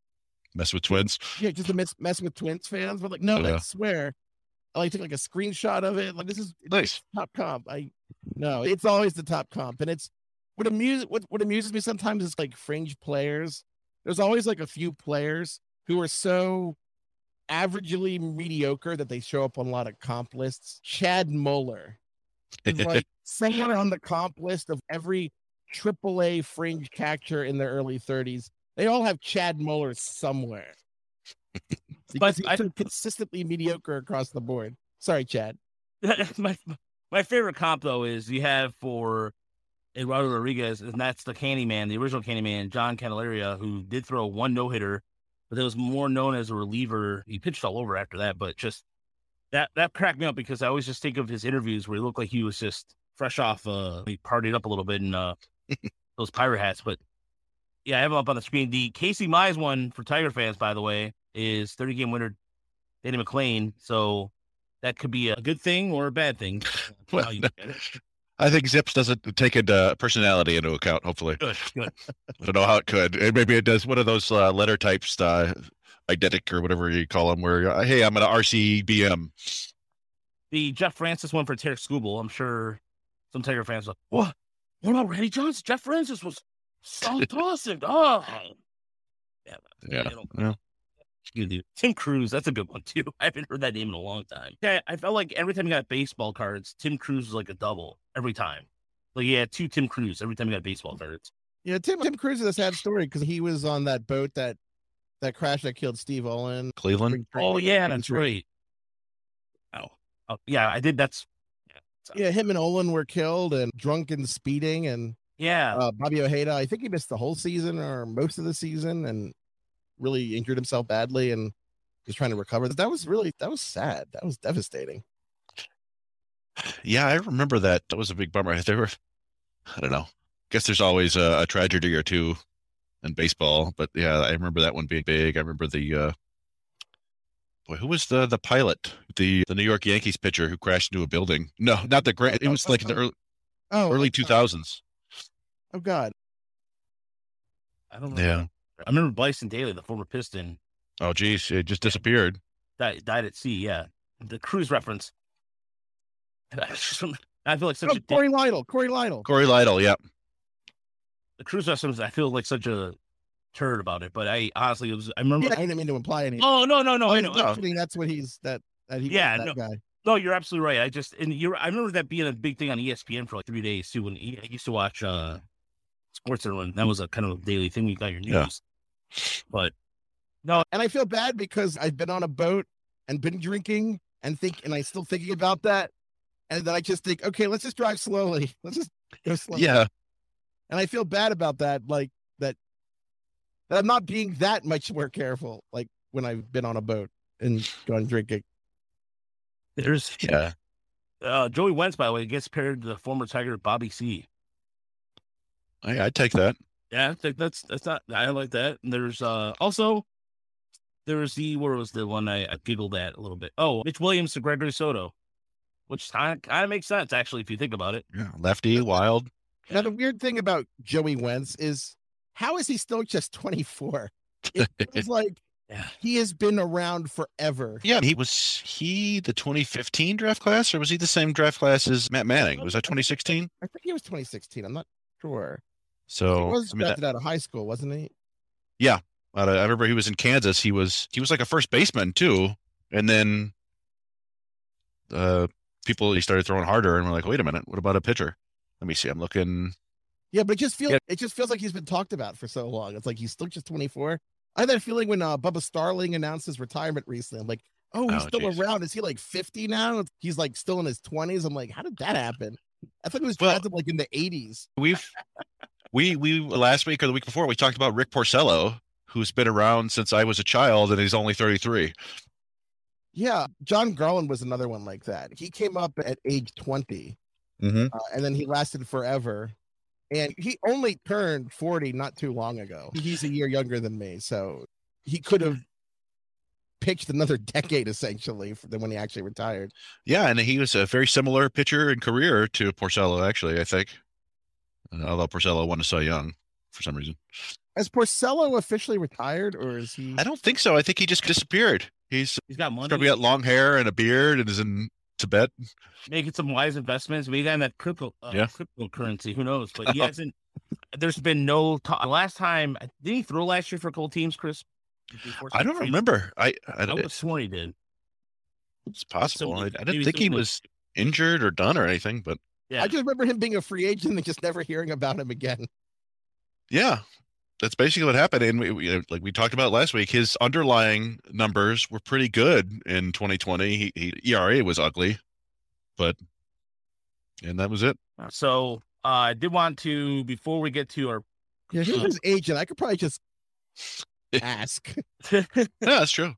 Mess with twins. yeah, just to mess, mess with Twins fans. But like, no, I Yeah. swear, I like took like a screenshot of it. Like this is Nice. top comp. I no, it's always the top comp, and it's what amuse what what amuses me sometimes is like fringe players. There's always like a few players who are so averagely mediocre that they show up on a lot of comp lists. Chad Moeller is like somewhere on the comp list of every AAA fringe catcher in their early 30s. They all have Chad Moeller somewhere. because he's I- consistently mediocre across the board. Sorry, Chad. my my favorite comp though is you have for Eduardo Rodriguez, and that's the Candyman, the original Candyman, John Candelaria, who did throw one no hitter, but that was more known as a reliever. He pitched all over after that, but just that that cracked me up because I always just think of his interviews where he looked like he was just fresh off. Uh, he partied up a little bit in uh those pirate hats. But yeah, I have them up on the screen. The Casey Mize one for Tiger fans, by the way, is 30 game winner Denny McLain. So that could be a good thing or a bad thing. Well, How you look at it. I think ZiPS doesn't take a uh, personality into account. Hopefully, Good, good. I don't know how it could. Maybe it does one of those uh, letter types, uh, eidetic or whatever you call them. Where uh, hey, I'm an RCBM. The Jeff Francis one for Tarik Skubal. I'm sure some Tiger fans are like, what? What about Randy Johnson? Jeff Francis was so awesome. Oh, yeah. Yeah. I don't- Yeah. You. Tim Crews, that's a good one too. I haven't heard that name in a long time. Yeah, I felt like every time you got baseball cards, Tim Crews was like a double every time. Like yeah, two Tim Crews every time you got baseball cards. Yeah, Tim Tim Crews is a sad story because he was on that boat that that crash that killed Steve Olin. Cleveland. Oh yeah, that's right. Oh, oh yeah, I did. That's yeah, so- uh Yeah, him and Olin were killed and drunk and speeding, and yeah. uh, Bobby Ojeda. I think he missed the whole season or most of the season, and really injured himself badly, and just trying to recover. That was really that was sad. That was devastating. Yeah, I remember that. That was a big bummer. There were, I don't know. Guess there's always a, a tragedy or two in baseball, but yeah, I remember that one being big. I remember the uh boy, who was the the pilot, the the New York Yankees pitcher who crashed into a building? No, not the grand. It was like in the early Oh, early two thousands. Oh God, I don't know. Yeah. I remember Bison Dele, the former Piston, Oh, geez, it just disappeared. died, died at sea. Yeah, the cruise reference. I just rem- I feel like such oh, a dick. Cory Lidle, Cory Lidle. Cory Lidle. Yeah, the cruise reference. I feel like such a turd about it, but I honestly it was. I remember. Yeah, I didn't mean to imply anything. Oh no no no! I know. no. Actually, that's what he's that that he Yeah, that no. guy. No, you're absolutely right. I just and you're. I remember that being a big thing on ESPN for like three days too. When I used to watch uh Sports Center, and that was a kind of a daily thing. We got your news, Yeah. but no. And I feel bad because I've been on a boat and been drinking and think, and I still thinking about that. And then I just think, okay, let's just drive slowly. Let's just go slow. yeah. And I feel bad about that, like that, that I'm not being that much more careful, like when I've been on a boat and gone drinking. there's Yeah. uh, Joey Wentz, by the way, gets paired to the former Tiger Bobby Seay I, I'd take that. Yeah, I think that's that's not. I like that. And there's uh also there's the where was the one I, I giggled at a little bit. Oh, Mitch Williams to Gregory Soto, which kind of makes sense actually if you think about it. Yeah. Lefty, wild. Now, the weird thing about Joey Wentz is how is he still just 24? It feels like Yeah. he has been around forever. Yeah, he was he the 2015 draft class, or was he the same draft class as Matt Manning? Was that 2016? I think he was 2016. I'm not sure. He So was I mean, that, drafted out of high school, wasn't he? uh, I remember he was in Kansas. He was he was like a first baseman too, and then uh, people he started throwing harder, and we're like, wait a minute, what about a pitcher? Let me see. I'm looking. Yeah, but it just feels Yeah. it just feels like he's been talked about for so long. It's like he's still just 24. I had that feeling when uh, Bubba Starling announced his retirement recently. I'm like, oh, he's Oh, still geez. around. Is he like 50 now? He's like still in his 20s. I'm like, how did that happen? I thought he was Well- drafted like in the 80s. We've we we last week or the week before we talked about Rick Porcello, who's been around since I was a child, and he's only 33. Yeah, Jon Garland was another one like that. He came up at age 20, Mm-hmm. uh, and then he lasted forever. And he only turned 40 not too long ago. He's a year younger than me, so he could have pitched another decade essentially than when he actually retired. Yeah, and he was a very similar pitcher in career to Porcello, actually. I think, Uh, although Porcello won a Cy Young for some reason. Has Porcello officially retired, or is he? I don't think so. I think he just disappeared. He's He's got money, probably got long hair and a beard and is in Tibet. making some wise investments. We got in that crypto, uh, Yeah. cryptocurrency. Who knows? But he hasn't. There's been no talk. Last time, did he throw last year for a couple teams, Chris? I don't remember. I, I I don't, would have sworn he did. it's possible. I, I, didn't think he was injured or done or anything, but Yeah. I just remember him being a free agent and just never hearing about him again. yeah, that's basically what happened. And we, we, like we talked about last week, his underlying numbers were pretty good in 2020. He, he ERA was ugly, but and that was it. So uh, I did want to before we get to our Yeah, he's his agent. I could probably just ask. Yeah, that's true.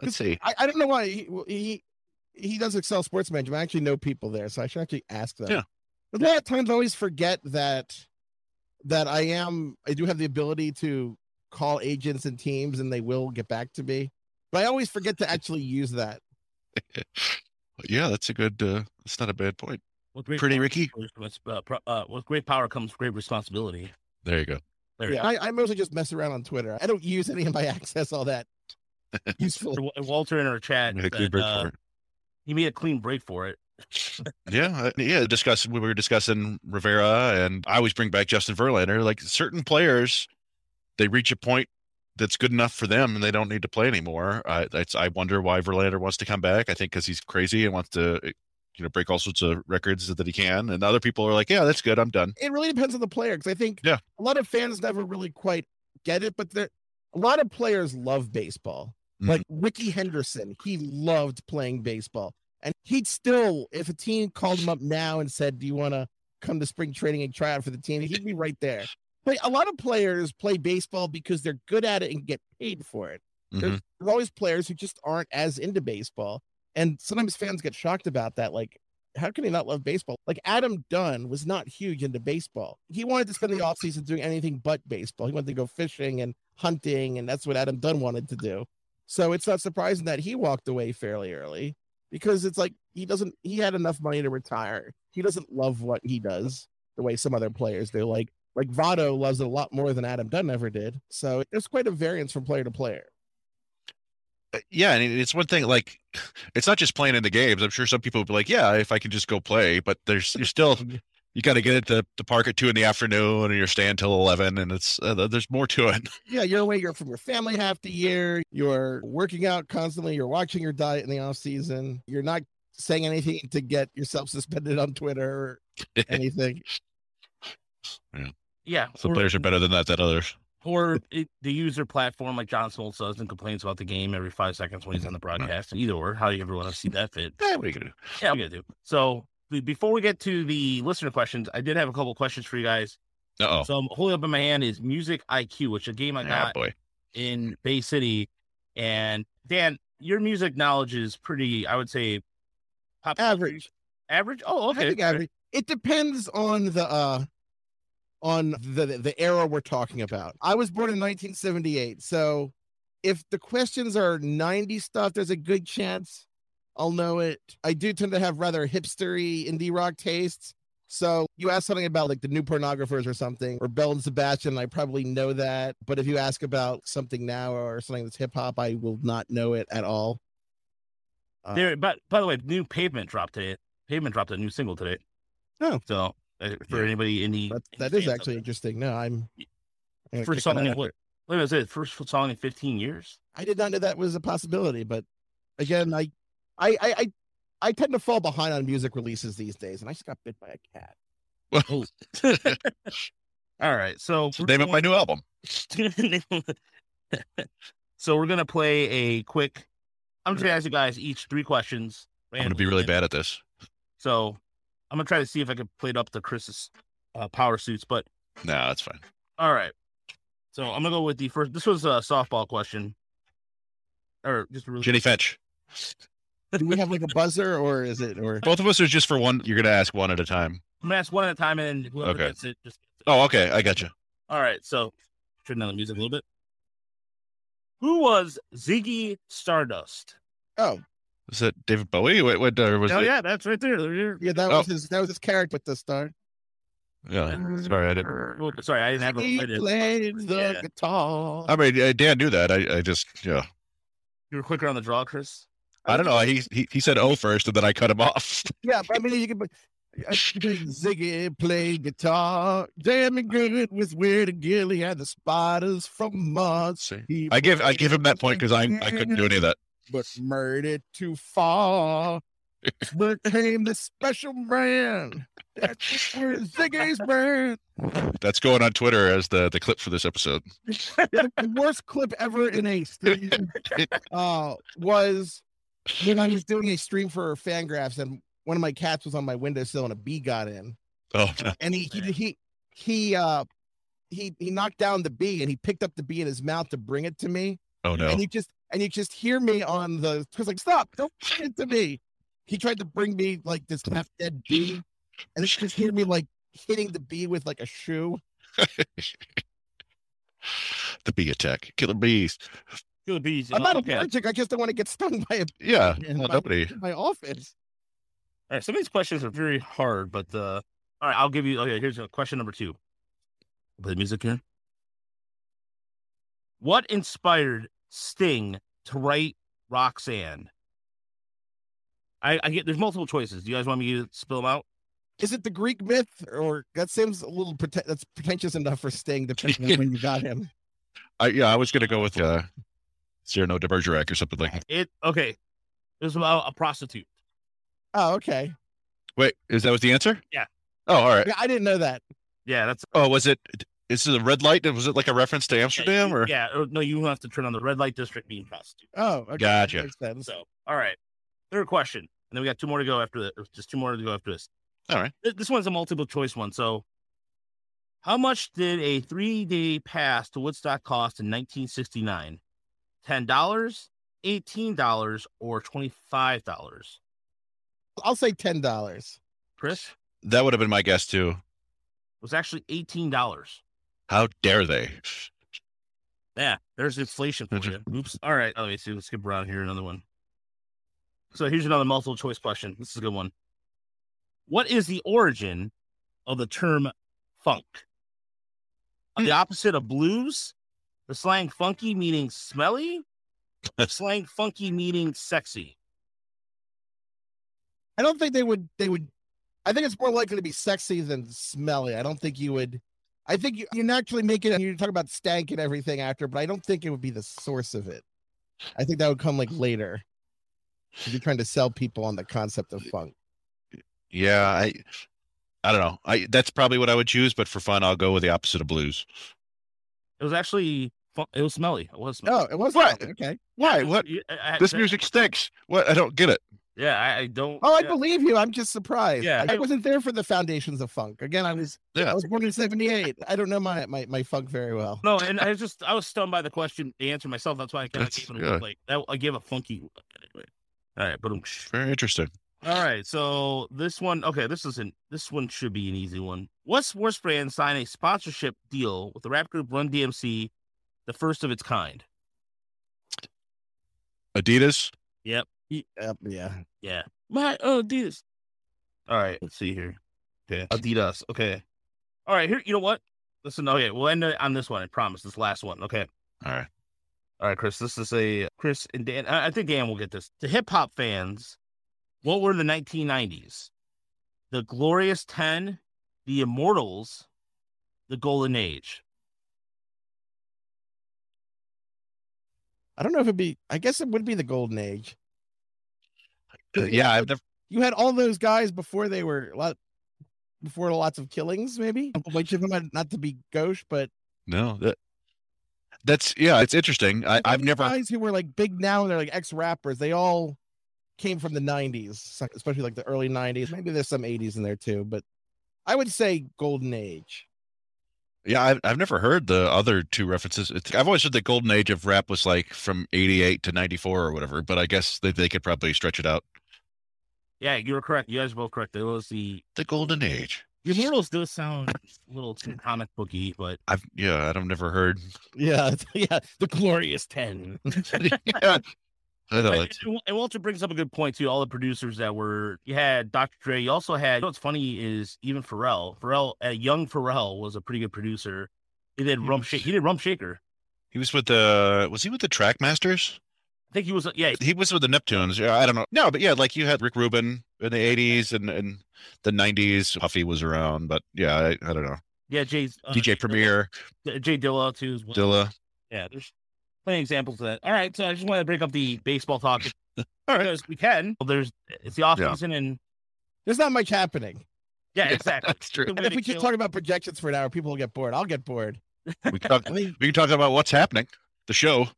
Let's see. I, I don't know why he, he he does Excel Sports Management. I actually know people there, so I should actually ask them. Yeah. But a lot of times I always forget that that I am I do have the ability to call agents and teams and they will get back to me. But I always forget to actually use that. Yeah, that's a good. uh That's not a bad point. With great Pretty power Ricky. comes uh, pro- uh, with great power comes great responsibility. There you go. There you Yeah, I, I mostly just mess around on Twitter. I don't use any of my access all that useful. Walter in our chat, Made a clean said, break uh, for it. he made a clean break for it. Yeah, uh, yeah. Discuss. We were discussing Rivera, and I always bring back Justin Verlander. Like certain players, they reach a point that's good enough for them, and they don't need to play anymore. I, I wonder why Verlander wants to come back. I think because he's crazy and wants to, you know, break all sorts of records that he can. And other people are like, yeah, that's good. I'm done. It really depends on the player because I think Yeah. a lot of fans never really quite get it, but there a lot of players love baseball. Like Rickey Henderson, he loved playing baseball. And he'd still, if a team called him up now and said, Do you want to come to spring training and try out for the team? He'd be right there. But a lot of players play baseball because they're good at it and get paid for it. There's, Mhm. there's always players who just aren't as into baseball. And sometimes fans get shocked about that. Like, how can he not love baseball? Like Adam Dunn was not huge into baseball. He wanted to spend the offseason doing anything but baseball. He wanted to go fishing and hunting, and that's what Adam Dunn wanted to do. So it's not surprising that he walked away fairly early because it's like he doesn't he had enough money to retire. He doesn't love what he does the way some other players do. Like like Votto loves it a lot more than Adam Dunn ever did. So there's quite a variance from player to player. Uh, yeah, and it's one thing like it's not just playing in the games. I'm sure some people would be like, yeah, if I could just go play, but there's you're still you got to get at the, the park at two in the afternoon, and you're staying till eleven, and it's uh, there's more to it. Yeah, you're away you're from your family half the year. You're working out constantly. You're watching your diet in the off season. You're not saying anything to get yourself suspended on Twitter or anything. Yeah, yeah Some or, players are better than that than others. or it, the user platform like John Smoltz does and complains about the game every five seconds when he's on the broadcast. Either or, how you ever want to see that fit. Yeah, what are you gonna do? Yeah, we gotta do. So be- before we get to the listener questions, I did have a couple questions for you guys. Oh. So I'm holding up in my hand is Music IQ, which is a game I Yeah, got boy. in Bay City. And Dan, your music knowledge is pretty, I would say, pop Average. Average? Oh, I okay. think average. It depends on the uh on the the era we're talking about. I was born in 1978, so if the questions are 90 stuff, there's a good chance I'll know it. I do tend to have rather hipstery indie rock tastes. So you ask something about like the new pornographers or something, or Belle and Sebastian, I probably know that. But if you ask about something now or something that's hip hop, I will not know it at all. Uh, There, but by the way, new Pavement dropped today. Pavement dropped a new single today. Oh. so uh, for Yeah. anybody in the that, that is actually interesting. No, I'm I'm first song in what? Wait a minute, it first song in 15 years? I did not know that was a possibility, but again, I, I, I, I, I tend to fall behind on music releases these days, and I just got bit by a cat. Well, All right, so So name it my new album. so we're gonna play a quick. I'm just gonna ask you guys each three questions. I'm gonna be really bad at this. So I'm gonna try to see if I can play it up to Chris's uh, power suits. But No, that's fine. all right, so I'm gonna go with the first. This was a softball question, or just a really Jenny Fetch. Do we have like a buzzer, or is it, or Both of us are just for one. You're gonna ask one at a time. I'm gonna ask one at a time, and whoever Okay. gets it just. Gets it. Oh, okay. I got you. All right, so turn down the music a little bit. Who was Ziggy Stardust? oh Is that David Bowie? What? What? Uh, was oh it? yeah, that's right there. There- yeah, that Oh. was his, that was his character with the star. Yeah. Sorry, I didn't. Oh, Sorry, I didn't have A, He it. played the Yeah. guitar. I mean, uh, Dan knew that. I, I just, yeah. You were quicker on the draw, Chris. I don't know. He, he he said oh first, and then I cut him off. Yeah, but I mean, you can. put- Ziggy played guitar, damn it good with Weird and Gilly and the Spiders from Mars. I give I give him that point because I I couldn't do any of that. but murdered too far. Became the special brand. That's where Ziggy's brand. That's going on Twitter as the the clip for this episode. the worst clip ever in a stream uh, was when I was doing a stream for FanGraphs and one of my cats was on my windowsill and a bee got in. Oh no. And he he he he uh he he knocked down the bee and he picked up the bee in his mouth to bring it to me. Oh no. And you just and you just hear me on the because like stop, don't bring it to me. He tried to bring me like this half dead bee, and you just hear me like hitting the bee with like a shoe. the bee attack, killer bees. Killer bees. I'm not okay. All allergic. I just don't want to get stung by a Yeah, in well, my, nobody. in my office. right. Some of these questions are very hard, but uh, all right. I'll give you. Okay. Here's a question number two. Play the music here. What inspired Sting to write Roxanne? I, I get. There's multiple choices. Do you guys want me to spill them out? Is it the Greek myth, or that seems a little prete- that's pretentious enough for Sting, depending on when you got him? I, yeah, I was gonna go with uh, Cyrano de Bergerac or something like. that. It okay. It was about a prostitute. Oh, okay. Wait, is that was the answer? Yeah. Oh, all right. Yeah, I didn't know that. Yeah, that's Oh, was it? Is it a red light? Was it like a reference to Amsterdam or? yeah. or- No, you have to turn on the red light district being prostitute. Oh, okay. Gotcha. Makes sense. So, all right. Third question, and then we got two more to go after this. Just two more to go after this. All right. This one's a multiple choice one. So, how much did a three day pass to Woodstock cost in 1969? Ten dollars, eighteen dollars, or twenty five dollars? I'll say ten dollars. Chris That would have been my guess too. it was actually eighteen dollars. How dare they? Yeah, there's inflation for you. Oops. All right. Let me see. Let's skip around here. Another one. So here's another multiple choice question. This is a good one. What is the origin of the term funk? The opposite of blues, the slang funky meaning smelly, the slang funky meaning sexy. I don't think they would. They would. I think it's more likely to be sexy than smelly. I don't think you would. I think you, you naturally make it. You talk about stank and everything after, but I don't think it would be the source of it. I think that would come like later. You're trying to sell people on the concept of funk. Yeah, I, I don't know. I that's probably what I would choose, but for fun, I'll go with the opposite of blues. It was actually fun- it was smelly. It was smelly. Oh, it was What? fun. Okay. Why? What? I- I- This that- music stinks. What? I don't get it. Yeah, I, I don't. Oh, I yeah. believe you. I'm just surprised. Yeah. I, I wasn't there for the foundations of funk. Again, I was. Yeah. I was born in '78. I don't know my my, my funk very well. No, and I just I was stunned by the question, the answer myself. That's why I kind of gave it a like that. I gave a funky. look Anyway. All right, but Very interesting. all right. So this one, okay, this isn't. This one should be an easy one. What sports brand signed a sponsorship deal with the rap group Run DMC, the first of its kind? Adidas. Yep, Yep. yeah. Yeah, my Adidas. All right, let's see here. Okay, Adidas. Okay. All right, here. You know what? Listen. Okay, we'll end it on this one. I promise. This last one. Okay. All right. All right, Chris. This is a Chris and Dan. I I think Dan will get this. To hip hop fans, what were the 1990s? The Glorious Ten, the Immortals, the Golden Age. I don't know if it'd be. I guess it would be the golden age. Uh, yeah, I've never. You had all those guys before they were a lot before lots of killings. Maybe which of them had- not to be gauche, but No, that, that's yeah. It's interesting. I, these never. guys who were like big now and they're like ex rappers. They all came from the '90s, especially like the early '90s. Maybe there's some '80s in there too, but I would say golden age. Yeah, I've, I've never heard the other two references. It's, I've always heard the golden age of rap was like from '88 to '94 or whatever. But I guess they, they could probably stretch it out. Yeah, you were correct. You guys are both correct. It was the The golden age. the Immortals. Does sound a little too comic booky, but I've yeah, I've never heard. Yeah, yeah, the glorious ten. yeah, I know And, Walter brings up a good point too. All the producers that were you had Dr. Dre. You also had. You know what's funny is even Pharrell. Pharrell, uh, young Pharrell was a pretty good producer. He did Rump Shake. He did Rump Shaker. he was with the was he with the Trackmasters? I think he was. Yeah, He was with the Neptunes. Yeah, I don't know. No, but yeah, like you had Rick Rubin in the '80s and and the '90s. Puffy was around, but yeah, I, I don't know. yeah. Jay's uh, DJ Premier, Dilla- Jay Dilla too. As well. Dilla. Yeah, there's plenty of examples of that. All right, so I just wanted to break up the baseball talk All right. because we can. Well, there's it's the off Yeah. season and There's not much happening. yeah, exactly. That's true. And if to we just kill- talk about projections for an hour, people will get bored. I'll get bored. We can talk. I mean, We can talk about what's happening. The show.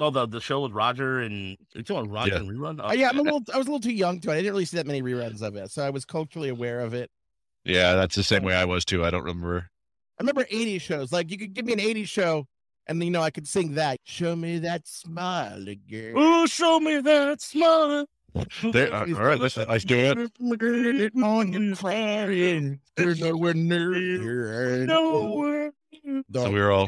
oh, the the show with Roger and you talking about Roger Yeah. and rerun. uh, yeah, I'm a little. I was a little too young to. it. I didn't really see that many reruns of it, so I was culturally aware of it. Yeah, that's the same way I was too. I don't remember. I remember 80s shows. Like you could give me an 80s show, and you know I could sing that. Show me that smile again. Oh, show me that smile. There, uh, all right, listen, let's do it. There's nowhere near. Nowhere. So we were all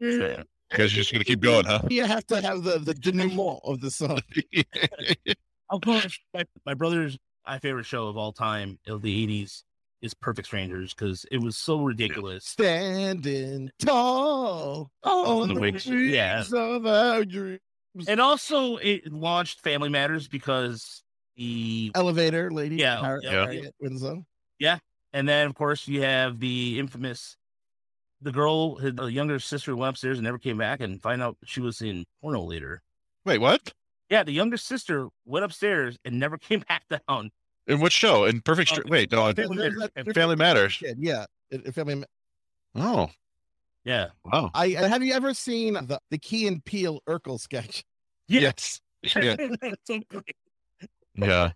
Yeah. you're just gonna keep going, huh? You have to have the the denouement of the song. Of course, my, my brother's my favorite show of all time of the '80s is Perfect Strangers because it was so ridiculous. Standing tall oh, on The the wings. wings Yeah. of our dreams. And also, it launched Family Matters because the Elevator lady. Yeah, Harriet, yeah. Harriet Winslow. and then of course you have the infamous the girl, his the younger sister went upstairs and never came back, and find out she was in porno later. Wait, what? Yeah, the younger sister went upstairs and never came back down. In which show? In Perfect Uh, Wait, no, in Family There's Matters. that- And Family Matters. Kid, yeah. It- Family. Oh, Yeah. wow. I have you ever seen the the Key and Peele Urkel sketch? Yes. Yeah. So. Yeah.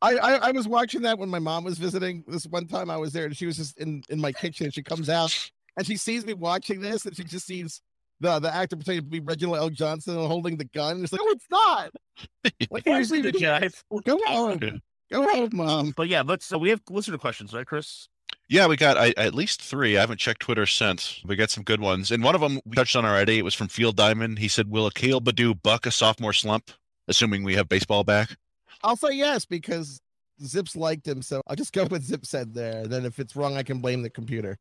I, I I was watching that when my mom was visiting. This one time I was there, and she was just in in my kitchen. And she comes out and she sees me watching this, and she just sees the the actor pretending to be Reginald VelJohnson and holding the gun. And it's like, oh, it's not. Like, Here's actually, the jive. go on, go on, mom. But yeah, let's. So we have listener questions, right, Chris? Yeah, we got I, at least three. I haven't checked Twitter since. We got some good ones, and one of them we touched on already. It was from Field Diamond. He said, "Will Akil Baddoo buck a sophomore slump?" Assuming we have baseball back. I'll say yes because ZiPS liked him, so I'll just go with Zip said there. Then if it's wrong, I can blame the computer.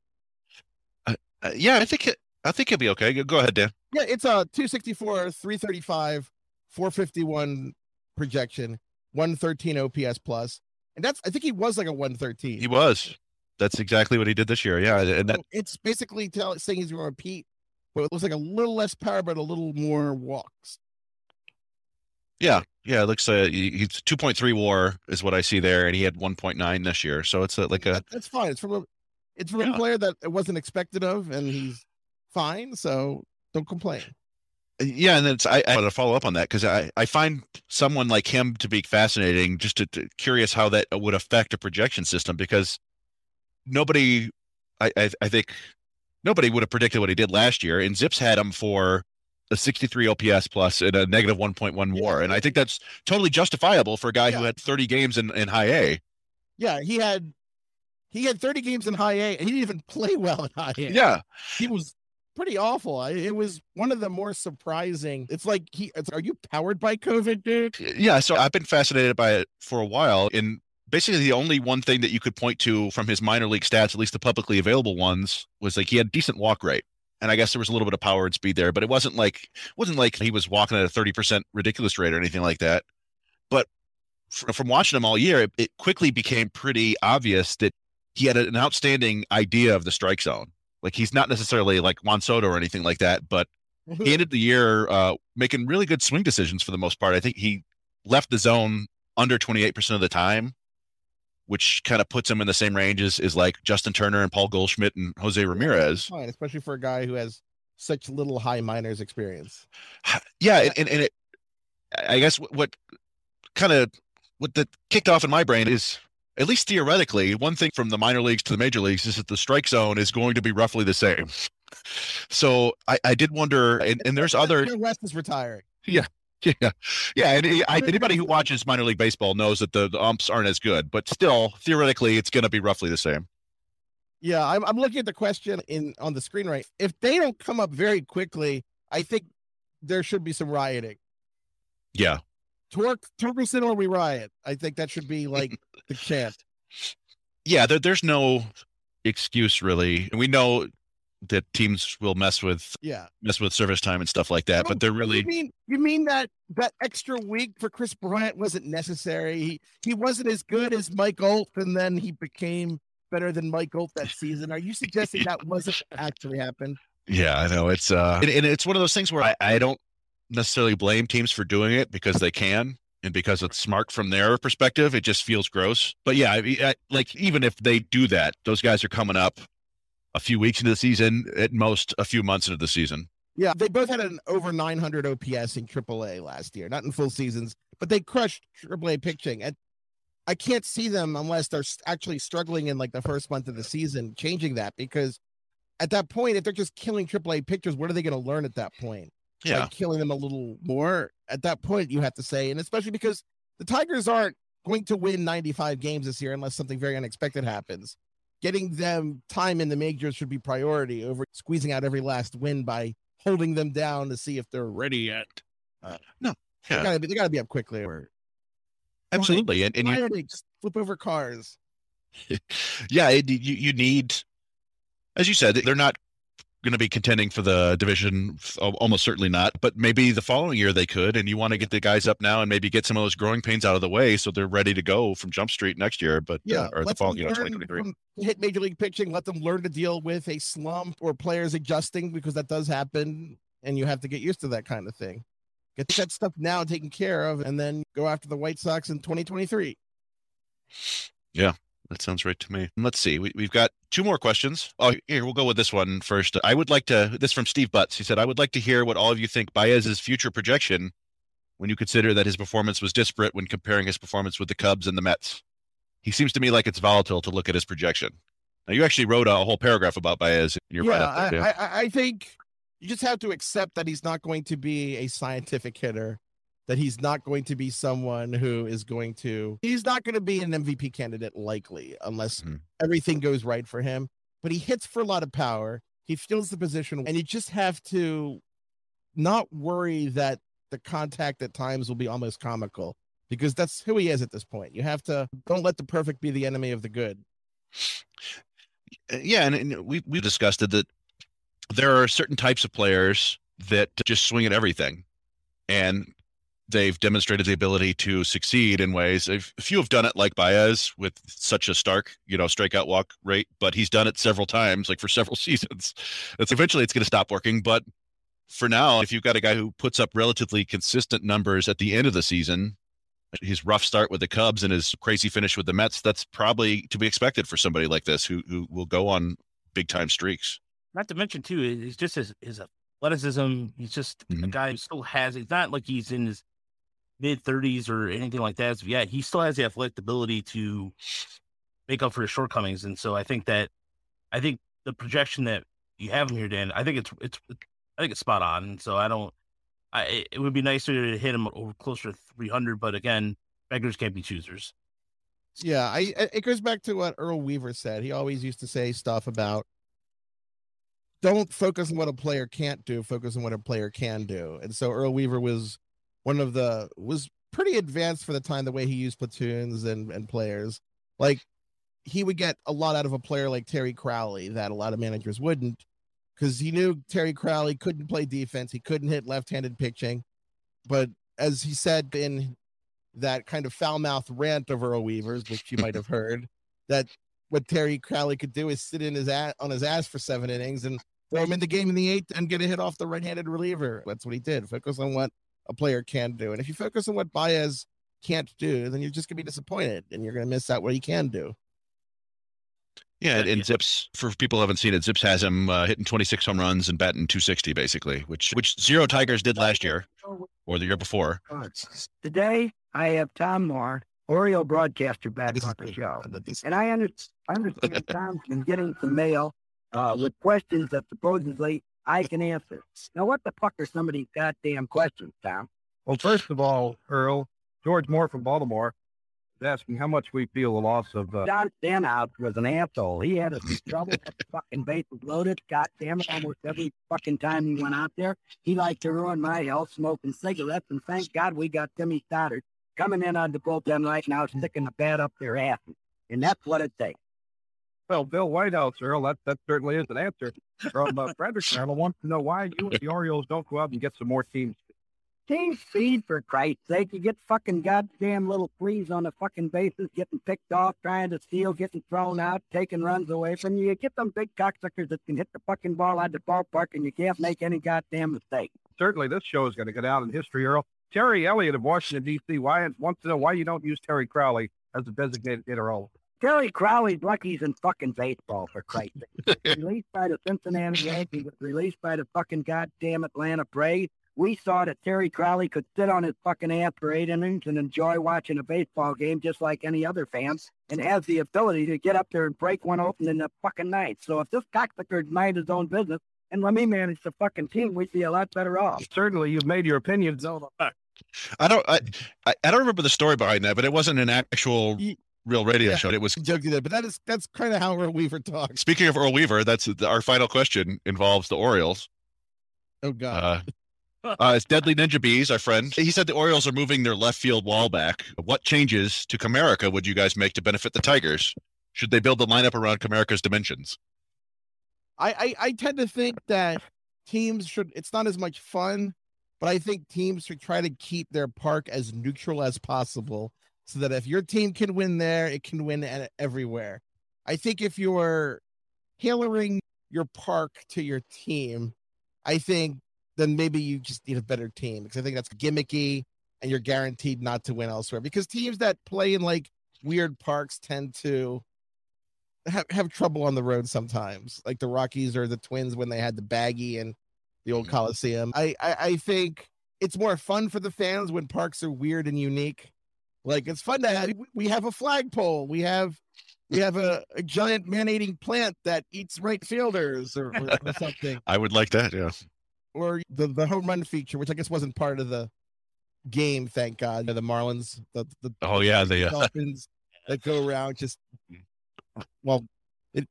Uh, yeah, I think it, I think he'll be okay. Go- ahead, Dan. Yeah, it's a 264, 335, 451 projection, 113 OPS plus. And that's I think he was like a 113. He was. That's exactly what he did this year. Yeah, and that So it's basically tell, saying he's going to repeat, but it looks like a little less power, but a little more walks. yeah, yeah. It looks uh, he's two point three WAR is what I see there, and he had one point nine this year. So it's a, like a That- that's fine. It's from a it's from Yeah. a player that it wasn't expected of, and he's fine. So don't complain. Uh, yeah, and then it's, I, I want to follow up on that because I, I find someone like him to be fascinating. Just to, to- curious how that would affect a projection system because nobody, I, I I think nobody would have predicted what he did last year. And ZiPS had him for a 63 OPS plus and a negative 1.1 WAR, and I think that's totally justifiable for a guy who had 30 games in, in high A. Yeah, he had he had 30 games in high A, and he didn't even play well in high A. Yeah, he was pretty awful. It was one of the more surprising. It's like he. It's, are you powered by COVID, dude? yeah. So I've been fascinated by it for a while, and basically the only one thing that you could point to from his minor league stats, at least the publicly available ones, was like he had decent walk rate. And I guess there was a little bit of power and speed there, but it wasn't like wasn't like he was walking at a thirty percent ridiculous rate or anything like that. But from watching him all year, it quickly became pretty obvious that he had an outstanding idea of the strike zone. Like he's not necessarily like Juan Soto or anything like that, but he ended the year uh, making really good swing decisions for the most part. I think he left the zone under 28% of the time, which kind of puts him in the same range as, as like Justin Turner and Paul Goldschmidt and Jose Ramirez. fine, especially for a guy who has such little high minors experience. Yeah. And, and, and it, I guess what, what kind of what that kicked off in my brain is at least theoretically, one thing from the minor leagues to the major leagues is that the strike zone is going to be roughly the same. So I, I did wonder, and, and there's other West is retiring. Yeah, yeah, yeah, and I, anybody who watches minor league baseball knows that the, the umps aren't as good, but still, theoretically, it's going to be roughly the same. Yeah, I'm, I'm looking at the question in on the screen right. If they don't come up very quickly, I think there should be some rioting. Yeah, Torque Torkelson or we riot. I think that should be like the chant. yeah. There, there's no excuse really, and we know that teams will mess with Yeah. mess with service time and stuff like that, but they're really You mean you mean that that extra week for Kris Bryant wasn't necessary? He he wasn't as good as Mike Olt, and then he became better than Mike Olt that season. Are you suggesting that wasn't actually happened? Yeah, I know it's uh, and, and it's one of those things where I, I don't necessarily blame teams for doing it because they can and because it's smart from their perspective. It just feels gross. But yeah, I, I, like even if they do that, those guys are coming up a few weeks into the season, at most a few months into the season. Yeah, they both had an over 900 OPS in AAA last year, not in full seasons, but they crushed AAA pitching. And I can't see them unless they're actually struggling in like the first month of the season, changing that because at that point, if they're just killing AAA pitchers, what are they going to learn at that point? Yeah. by killing them a little more. At that point, you have to say, and especially because the Tigers aren't going to win 95 games this year unless something very unexpected happens. Getting them time in the majors should be priority over squeezing out every last win by holding them down to see if they're ready yet. Uh, No, they gotta be they gotta be up quickly. Or Absolutely. And, and you, just flip over cars? yeah, it, you you need, as you said, they're not going to be contending for the division, almost certainly not. But maybe the following year they could, and you want to get the guys up now and maybe get some of those growing pains out of the way so they're ready to go from Jump Street next year. But Yeah, uh, or the fall, you know, learn twenty twenty three. Hit major league pitching. Let them learn to deal with a slump or players adjusting because that does happen, and you have to get used to that kind of thing. Get that stuff now taken care of, and then go after the White Sox in 2023. That sounds right to me. Let's see. We, we've got two more questions. Oh, here we'll go with this one first. I would like to. This from Steve Butts. He said, "I would like to hear what all of you think Baez's future projection, when you consider that his performance was disparate when comparing his performance with the Cubs and the Mets. He seems to me like it's volatile to look at his projection. Now, you actually wrote a whole paragraph about Baez in your yeah, I, I, I- I think you just have to accept that he's not going to be a scientific hitter, that he's not going to be someone who is going to, he's not going to be an MVP candidate likely unless Mhm. everything goes right for him. But he hits for a lot of power. He fills the position, and you just have to not worry that the contact at times will be almost comical because that's who he is at this point. You have to don't let the perfect be the enemy of the good. Uh, yeah, and, and we we discussed it that there are certain types of players that just swing at everything, and they've demonstrated the ability to succeed in ways. A few have done it, like Baez, with such a stark, you know, strikeout walk rate, but he's done it several times, like for several seasons. It's eventually it's going to stop working, but for now, if you've got a guy who puts up relatively consistent numbers at the end of the season, his rough start with the Cubs and his crazy finish with the Mets, that's probably to be expected for somebody like this who who will go on big time streaks. Not to mention too, he's just his, his athleticism. He's just a Mhm. guy who still has. It's not like he's in his mid thirties or anything like that. So yeah, he still has the athletic ability to make up for his shortcomings. And so I think that, I think the projection that you have him here, Dan, I think it's it's I think it's spot on. And so I don't. I it- would be nicer to hit him over closer to three hundred, but again, beggars can't be choosers. Yeah, I- it goes back to what Earl Weaver said. He always used to say stuff about don't focus on what a player can't do, focus on what a player can do. And so Earl Weaver was one of the was pretty advanced for the time the way he used platoons and and players. Like he would get a lot out of a player like Terry Crowley that a lot of managers wouldn't because he knew Terry Crowley couldn't play defense, he couldn't hit left-handed pitching. But as he said in that kind of foul mouth rant of Earl Weaver's, which you might have heard, that what Terry Crowley could do is sit in his ass on his ass for seven innings and throw him in the game in the eighth and get a hit off the right-handed reliever. That's what he did. Focus on what a player can do, and if you focus on what Baez can't do, then you're just gonna be disappointed and you're gonna miss out what he can do. Yeah, and, and ZiPS for people who haven't seen it, ZiPS has him uh, hitting 26 home runs and batting 260 basically, which which zero Tigers did last year or the year before. Today, I have Tom Marr, Oriole broadcaster, back on the show. And I under- I understand Tom's been getting some mail uh, with questions that supposedly I can answer. Now, what the fuck are some of these goddamn questions, Tom? Well, first of all, Earl, George Moore from Baltimore is asking how much we feel the loss of. Uh, Don Stanhouse was an asshole. He had us in trouble. Had the fucking bases loaded. God damn it! Almost every fucking time he went out there, he liked to ruin my health, smoking cigarettes. And thank God we got Timmy Stoddard coming in on the bullpen right now, sticking the bat up their ass. And that's what it takes. Well, Bill Whitehouse, Earl, that, that certainly is an answer. From uh, Frederick Maryland wants to know why you and the Orioles don't go out and get some more teams. Team speed, for Christ's sake. You get fucking goddamn little fleas on the fucking bases, getting picked off, trying to steal, getting thrown out, taking runs away from you. You get them big cocksuckers that can hit the fucking ball out of the ballpark and you can't make any goddamn mistake. Certainly, this show is going to get out in history, Earl. Terry Elliott of Washington, D.C., why, wants to know why you don't use Terry Crowley as a designated hitter. Earl. Terry Crowley's lucky he's in fucking baseball, for Christ's sake. released by the Cincinnati Yankees, was released by the fucking goddamn Atlanta Braves. We saw that Terry Crowley could sit on his fucking ass for eight innings and enjoy watching a baseball game just like any other fan, and has the ability to get up there and break one open in the fucking night. So if this cocksucker's mind his own business, and let me manage the fucking team, we'd be a lot better off. Certainly, you've made your opinions known. I don't. I, I I don't remember the story behind that, but it wasn't an actual Ye- real radio Yeah. show. It was. You that, but that is that's kind of how Earl Weaver talks. Speaking of Earl Weaver, that's our final question involves the Orioles. Oh God. Uh, uh, it's Deadly Ninja Bees, our friend. He said the Orioles are moving their left field wall back. What changes to Comerica would you guys make to benefit the Tigers? Should they build the lineup around Comerica's dimensions? I, I I tend to think that teams should. It's not as much fun, but I think teams should try to keep their park as neutral as possible, so that if your team can win there, it can win a- everywhere. I think if you're tailoring your park to your team, I think then maybe you just need a better team because I think that's gimmicky and you're guaranteed not to win elsewhere. Because teams that play in like weird parks tend to have, have trouble on the road sometimes, like the Rockies or the Twins when they had the baggy and the old mm-hmm. Coliseum. I, I I think it's more fun for the fans when parks are weird and unique. Like it's fun to have. We have a flagpole. We have we have a, a giant man-eating plant that eats right fielders or, or, or something, I would like that. Yeah. or the the home run feature, which I guess wasn't part of the game. Thank God. The Marlins, the the Oh yeah. The uh, dolphins that go around just well it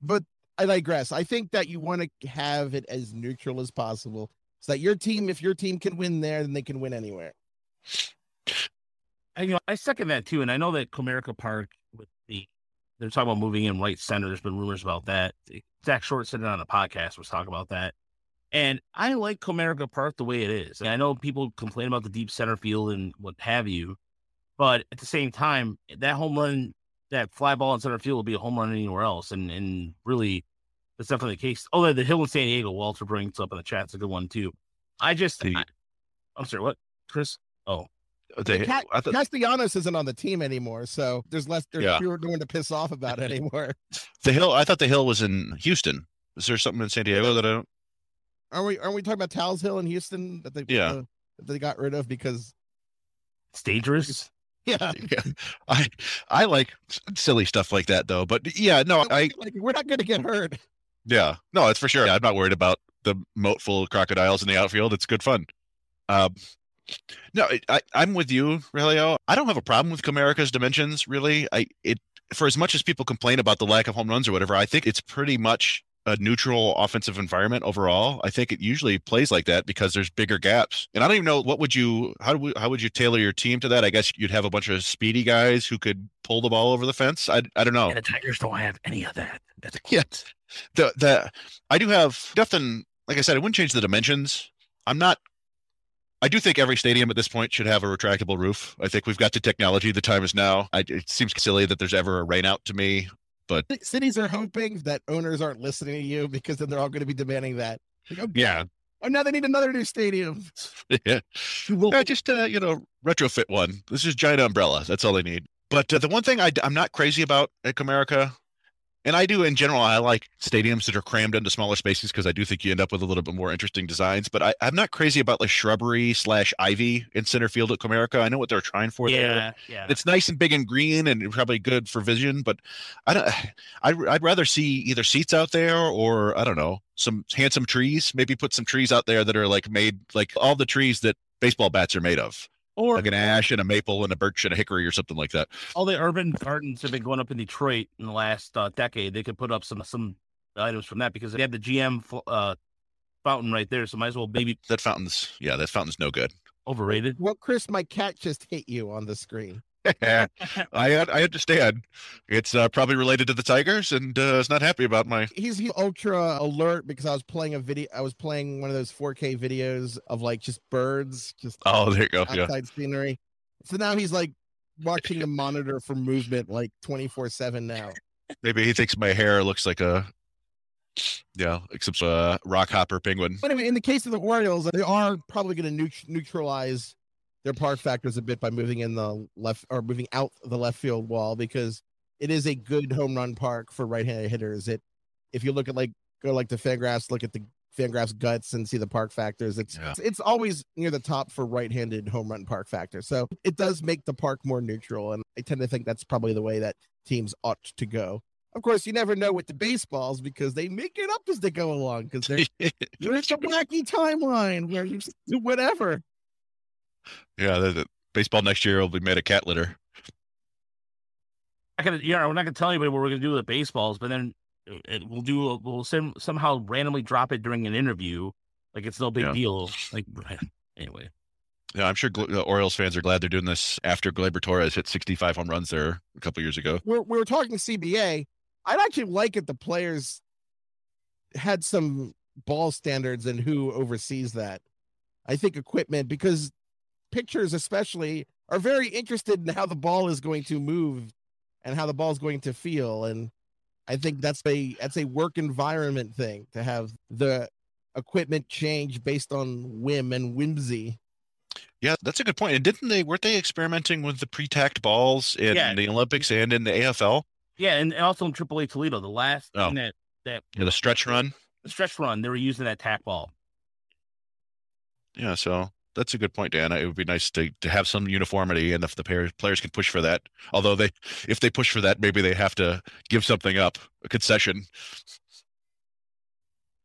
but i digress i think that you want to have it as neutral as possible so that your team if your team can win there then they can win anywhere you know, I second that too. And I know that Comerica Park with the they're talking about moving in right center. There's been rumors about that. Zack Short sitting on a podcast was talking about that. And I like Comerica Park the way it is. And I know people complain about the deep center field and what have you, but at the same time, that home run, that fly ball in center field will be a home run anywhere else. And and really, that's definitely the case. Oh, the hill in San Diego, Walter brings up in the chat. It's a good one too. I just, I, am sorry, what, Chris? Oh, they, Cat- I thought castellanos isn't on the team anymore so there's less there's Yeah. fewer no one to piss off about anymore the hill. I thought the hill was in Houston. Is there something in San Diego that I don't? are we aren't we talking about Tal's Hill in Houston that they Yeah. uh, that they got rid of because it's dangerous. yeah Yeah. I I like silly stuff like that though. But yeah, no, I like we're not going to get hurt Yeah, no, that's for sure. I'm not worried about the moat full of crocodiles in the outfield. It's good fun. Um, no, I, I, I'm with you, Relio. I don't have a problem with Comerica's dimensions, really. I it for as much as people complain about the lack of home runs or whatever, I think it's pretty much a neutral offensive environment overall. I think it usually plays like that because there's bigger gaps. And I don't even know what would you how do we, how would you tailor your team to that? I guess you'd have a bunch of speedy guys who could pull the ball over the fence. I I don't know. And the Tigers don't have any of that. That's Yeah. the the I do have nothing. Like I said, I wouldn't change the dimensions. I'm not. I do think every stadium at this point should have a retractable roof. I think we've got the technology. The time is now. I, it seems silly that there's ever a rain out to me. But cities are hoping that owners aren't listening to you because then they're all going to be demanding that like, oh, Yeah, oh now they need another new stadium yeah. Yeah, just uh, you know, retrofit one. This is giant umbrella. That's all they need. But uh, the one thing I, am not crazy about at Comerica, and I do in general, I like stadiums that are crammed into smaller spaces because I do think you end up with a little bit more interesting designs. But I, I'm not crazy about like shrubbery slash ivy in center field at Comerica. I know what they're trying for. there. yeah, yeah. It's nice and big and green and probably good for vision, but I don't. I'd, I'd rather see either seats out there or I don't know some handsome trees. Maybe put some trees out there that are like made like all the trees that baseball bats are made of, Or like an ash and a maple and a birch and a hickory or something like that. all the urban gardens have been going up in Detroit in the last uh, decade. They could put up some some items from that because they have the GM uh, fountain right there. So might as well maybe That fountain's yeah, that fountain's no good. overrated. well chris my cat just hit you on the screen I I understand. It's uh, probably related to the Tigers, and uh, is not happy about my. he's, he's ultra alert because I was playing a video. I was playing one of those 4K videos of like just birds, just Oh, there you go. Yeah, outside scenery. So now he's like watching the monitor for movement like 24 seven now. maybe he thinks my hair looks like a. Yeah, except a rock hopper penguin. But anyway, in the case of the Orioles, they are probably going to neut- neutralize their park factors a bit by moving in the left or moving out the left field wall because it is a good home run park for right-handed hitters. It, if you look at like go like the FanGraphs, look at the FanGraphs guts and see the park factors. It's Yeah. it's always near the top for right-handed home run park factor. So it does make the park more neutral, and I tend to think that's probably the way that teams ought to go. Of course, you never know with the baseballs because they make it up as they go along because they're there's a wacky timeline where you do whatever. Yeah, the, the baseball next year will be made of cat litter. I gonna, yeah, we're not gonna tell anybody what we're gonna do with the baseballs, but then it, we'll do, a, we'll sim, somehow randomly drop it during an interview, like it's no big Yeah. deal. Like anyway, Yeah, I'm sure Gl- the Orioles fans are glad they're doing this after Gleyber Torres hit 65 home runs there a couple years ago. We're we were talking CBA. I'd actually like if the players had some ball standards and who oversees that. I think equipment because pitchers especially are very interested in how the ball is going to move and how the ball is going to feel and I think that's a that's a work environment thing to have the equipment change based on whim and whimsy. Yeah, that's a good point. And didn't they weren't they experimenting with the pre-tacked balls in Yeah. the Olympics and in the AFL? yeah, and and also in triple a Toledo, the last Oh. thing that that Yeah, the stretch run. the stretch run, they were using that tack ball. Yeah, so that's a good point, Dan. It would be nice to, to have some uniformity, and if the players players can push for that, although they if they push for that, maybe they have to give something up, a concession.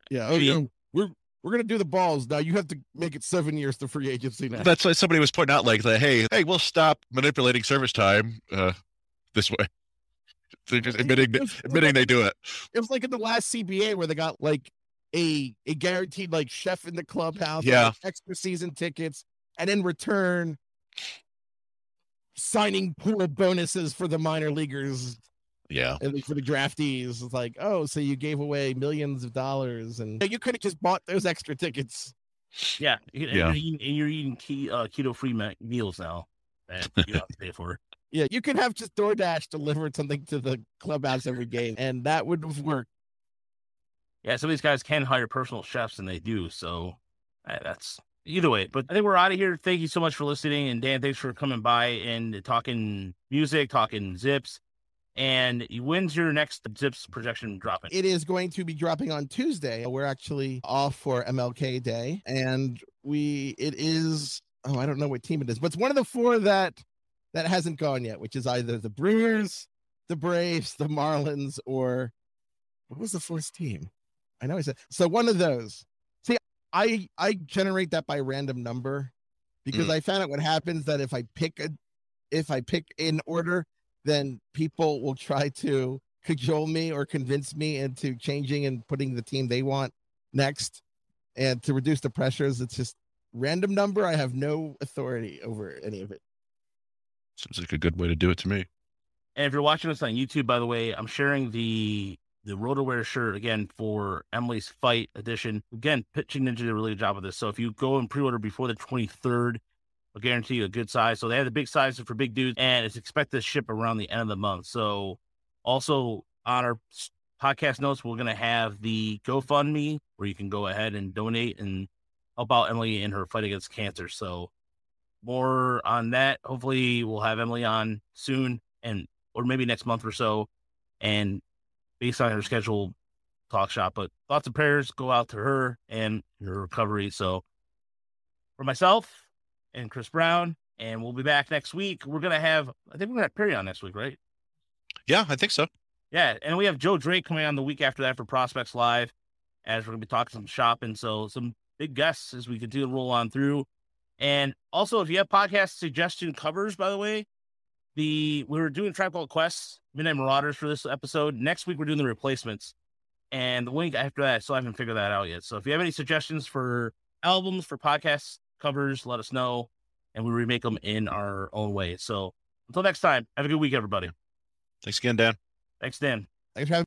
Yeah, oh, Yeah. we're we're gonna do the balls now. You have to make it seven years to free agency now. That's why somebody was pointing out, like, the, hey, hey, we'll stop manipulating service time uh, this way. They're just admitting was- admitting they do it. it was like in the last CBA where they got like a a guaranteed like chef in the clubhouse, Yeah. like, extra season tickets, and in return, signing pool bonuses for the minor leaguers Yeah, and for the draftees. It's like, oh, so you gave away millions of dollars, and you could have just bought those extra tickets. Yeah, and Yeah. You're eating, and you're eating ke- uh, keto free meals now that you don't have to pay for. Yeah, you could have just DoorDash delivered something to the clubhouse every game, and that would have worked. Yeah, some of these guys can hire personal chefs, and they do. So uh, that's either way. But I think we're out of here. Thank you so much for listening, and Dan, thanks for coming by and talking music, talking ZiPS. And when's your next ZiPS projection dropping? It is going to be dropping on Tuesday. We're actually off for MLK Day, and we it is oh I don't know what team it is, but it's one of the four that that hasn't gone yet, which is either the Brewers, the Braves, the Marlins, or what was the fourth team? I know I said so one of those. See, I I generate that by random number because Mm. I found out what happens that if I pick a if I pick in order, then people will try to cajole me or convince me into changing and putting the team they want next. And to reduce the pressures, it's just random number. I have no authority over any of it. seems like a good way to do it to me. And if you're watching us on YouTube, by the way, I'm sharing the the RotoWear shirt again for Emily's Fight edition. Again, Pitching Ninja did a really good job with this. So if you go and pre-order before the 23rd, I'll guarantee you a good size. So they have the big sizes for big dudes, and it's expected to ship around the end of the month. So also on our podcast notes, we're gonna have the GoFundMe where you can go ahead and donate and help out Emily in her fight against cancer. So more on that. Hopefully, we'll have Emily on soon, and or maybe next month or so. And based on her schedule, talk shop. But thoughts and prayers go out to her and her recovery. So for myself and Chris Brown, and we'll be back next week. We're gonna have, I think we're gonna have Perry on next week, right? Yeah, I think so. Yeah, and we have Joe Drake coming on the week after that for Prospects Live, as we're gonna be talking some shopping. So some big guests as we continue to roll on through. And also, if you have podcast suggestion covers, by the way, the we were doing Tribe Called Quests, Midnight Marauders for this episode. Next week we're doing the replacements, and the week after that, I still haven't figured that out yet. So if you have any suggestions for albums for podcast covers, let us know, and we remake them in our own way. So until next time, have a good week, everybody. Thanks again, Dan. Thanks, Dan. Thanks for having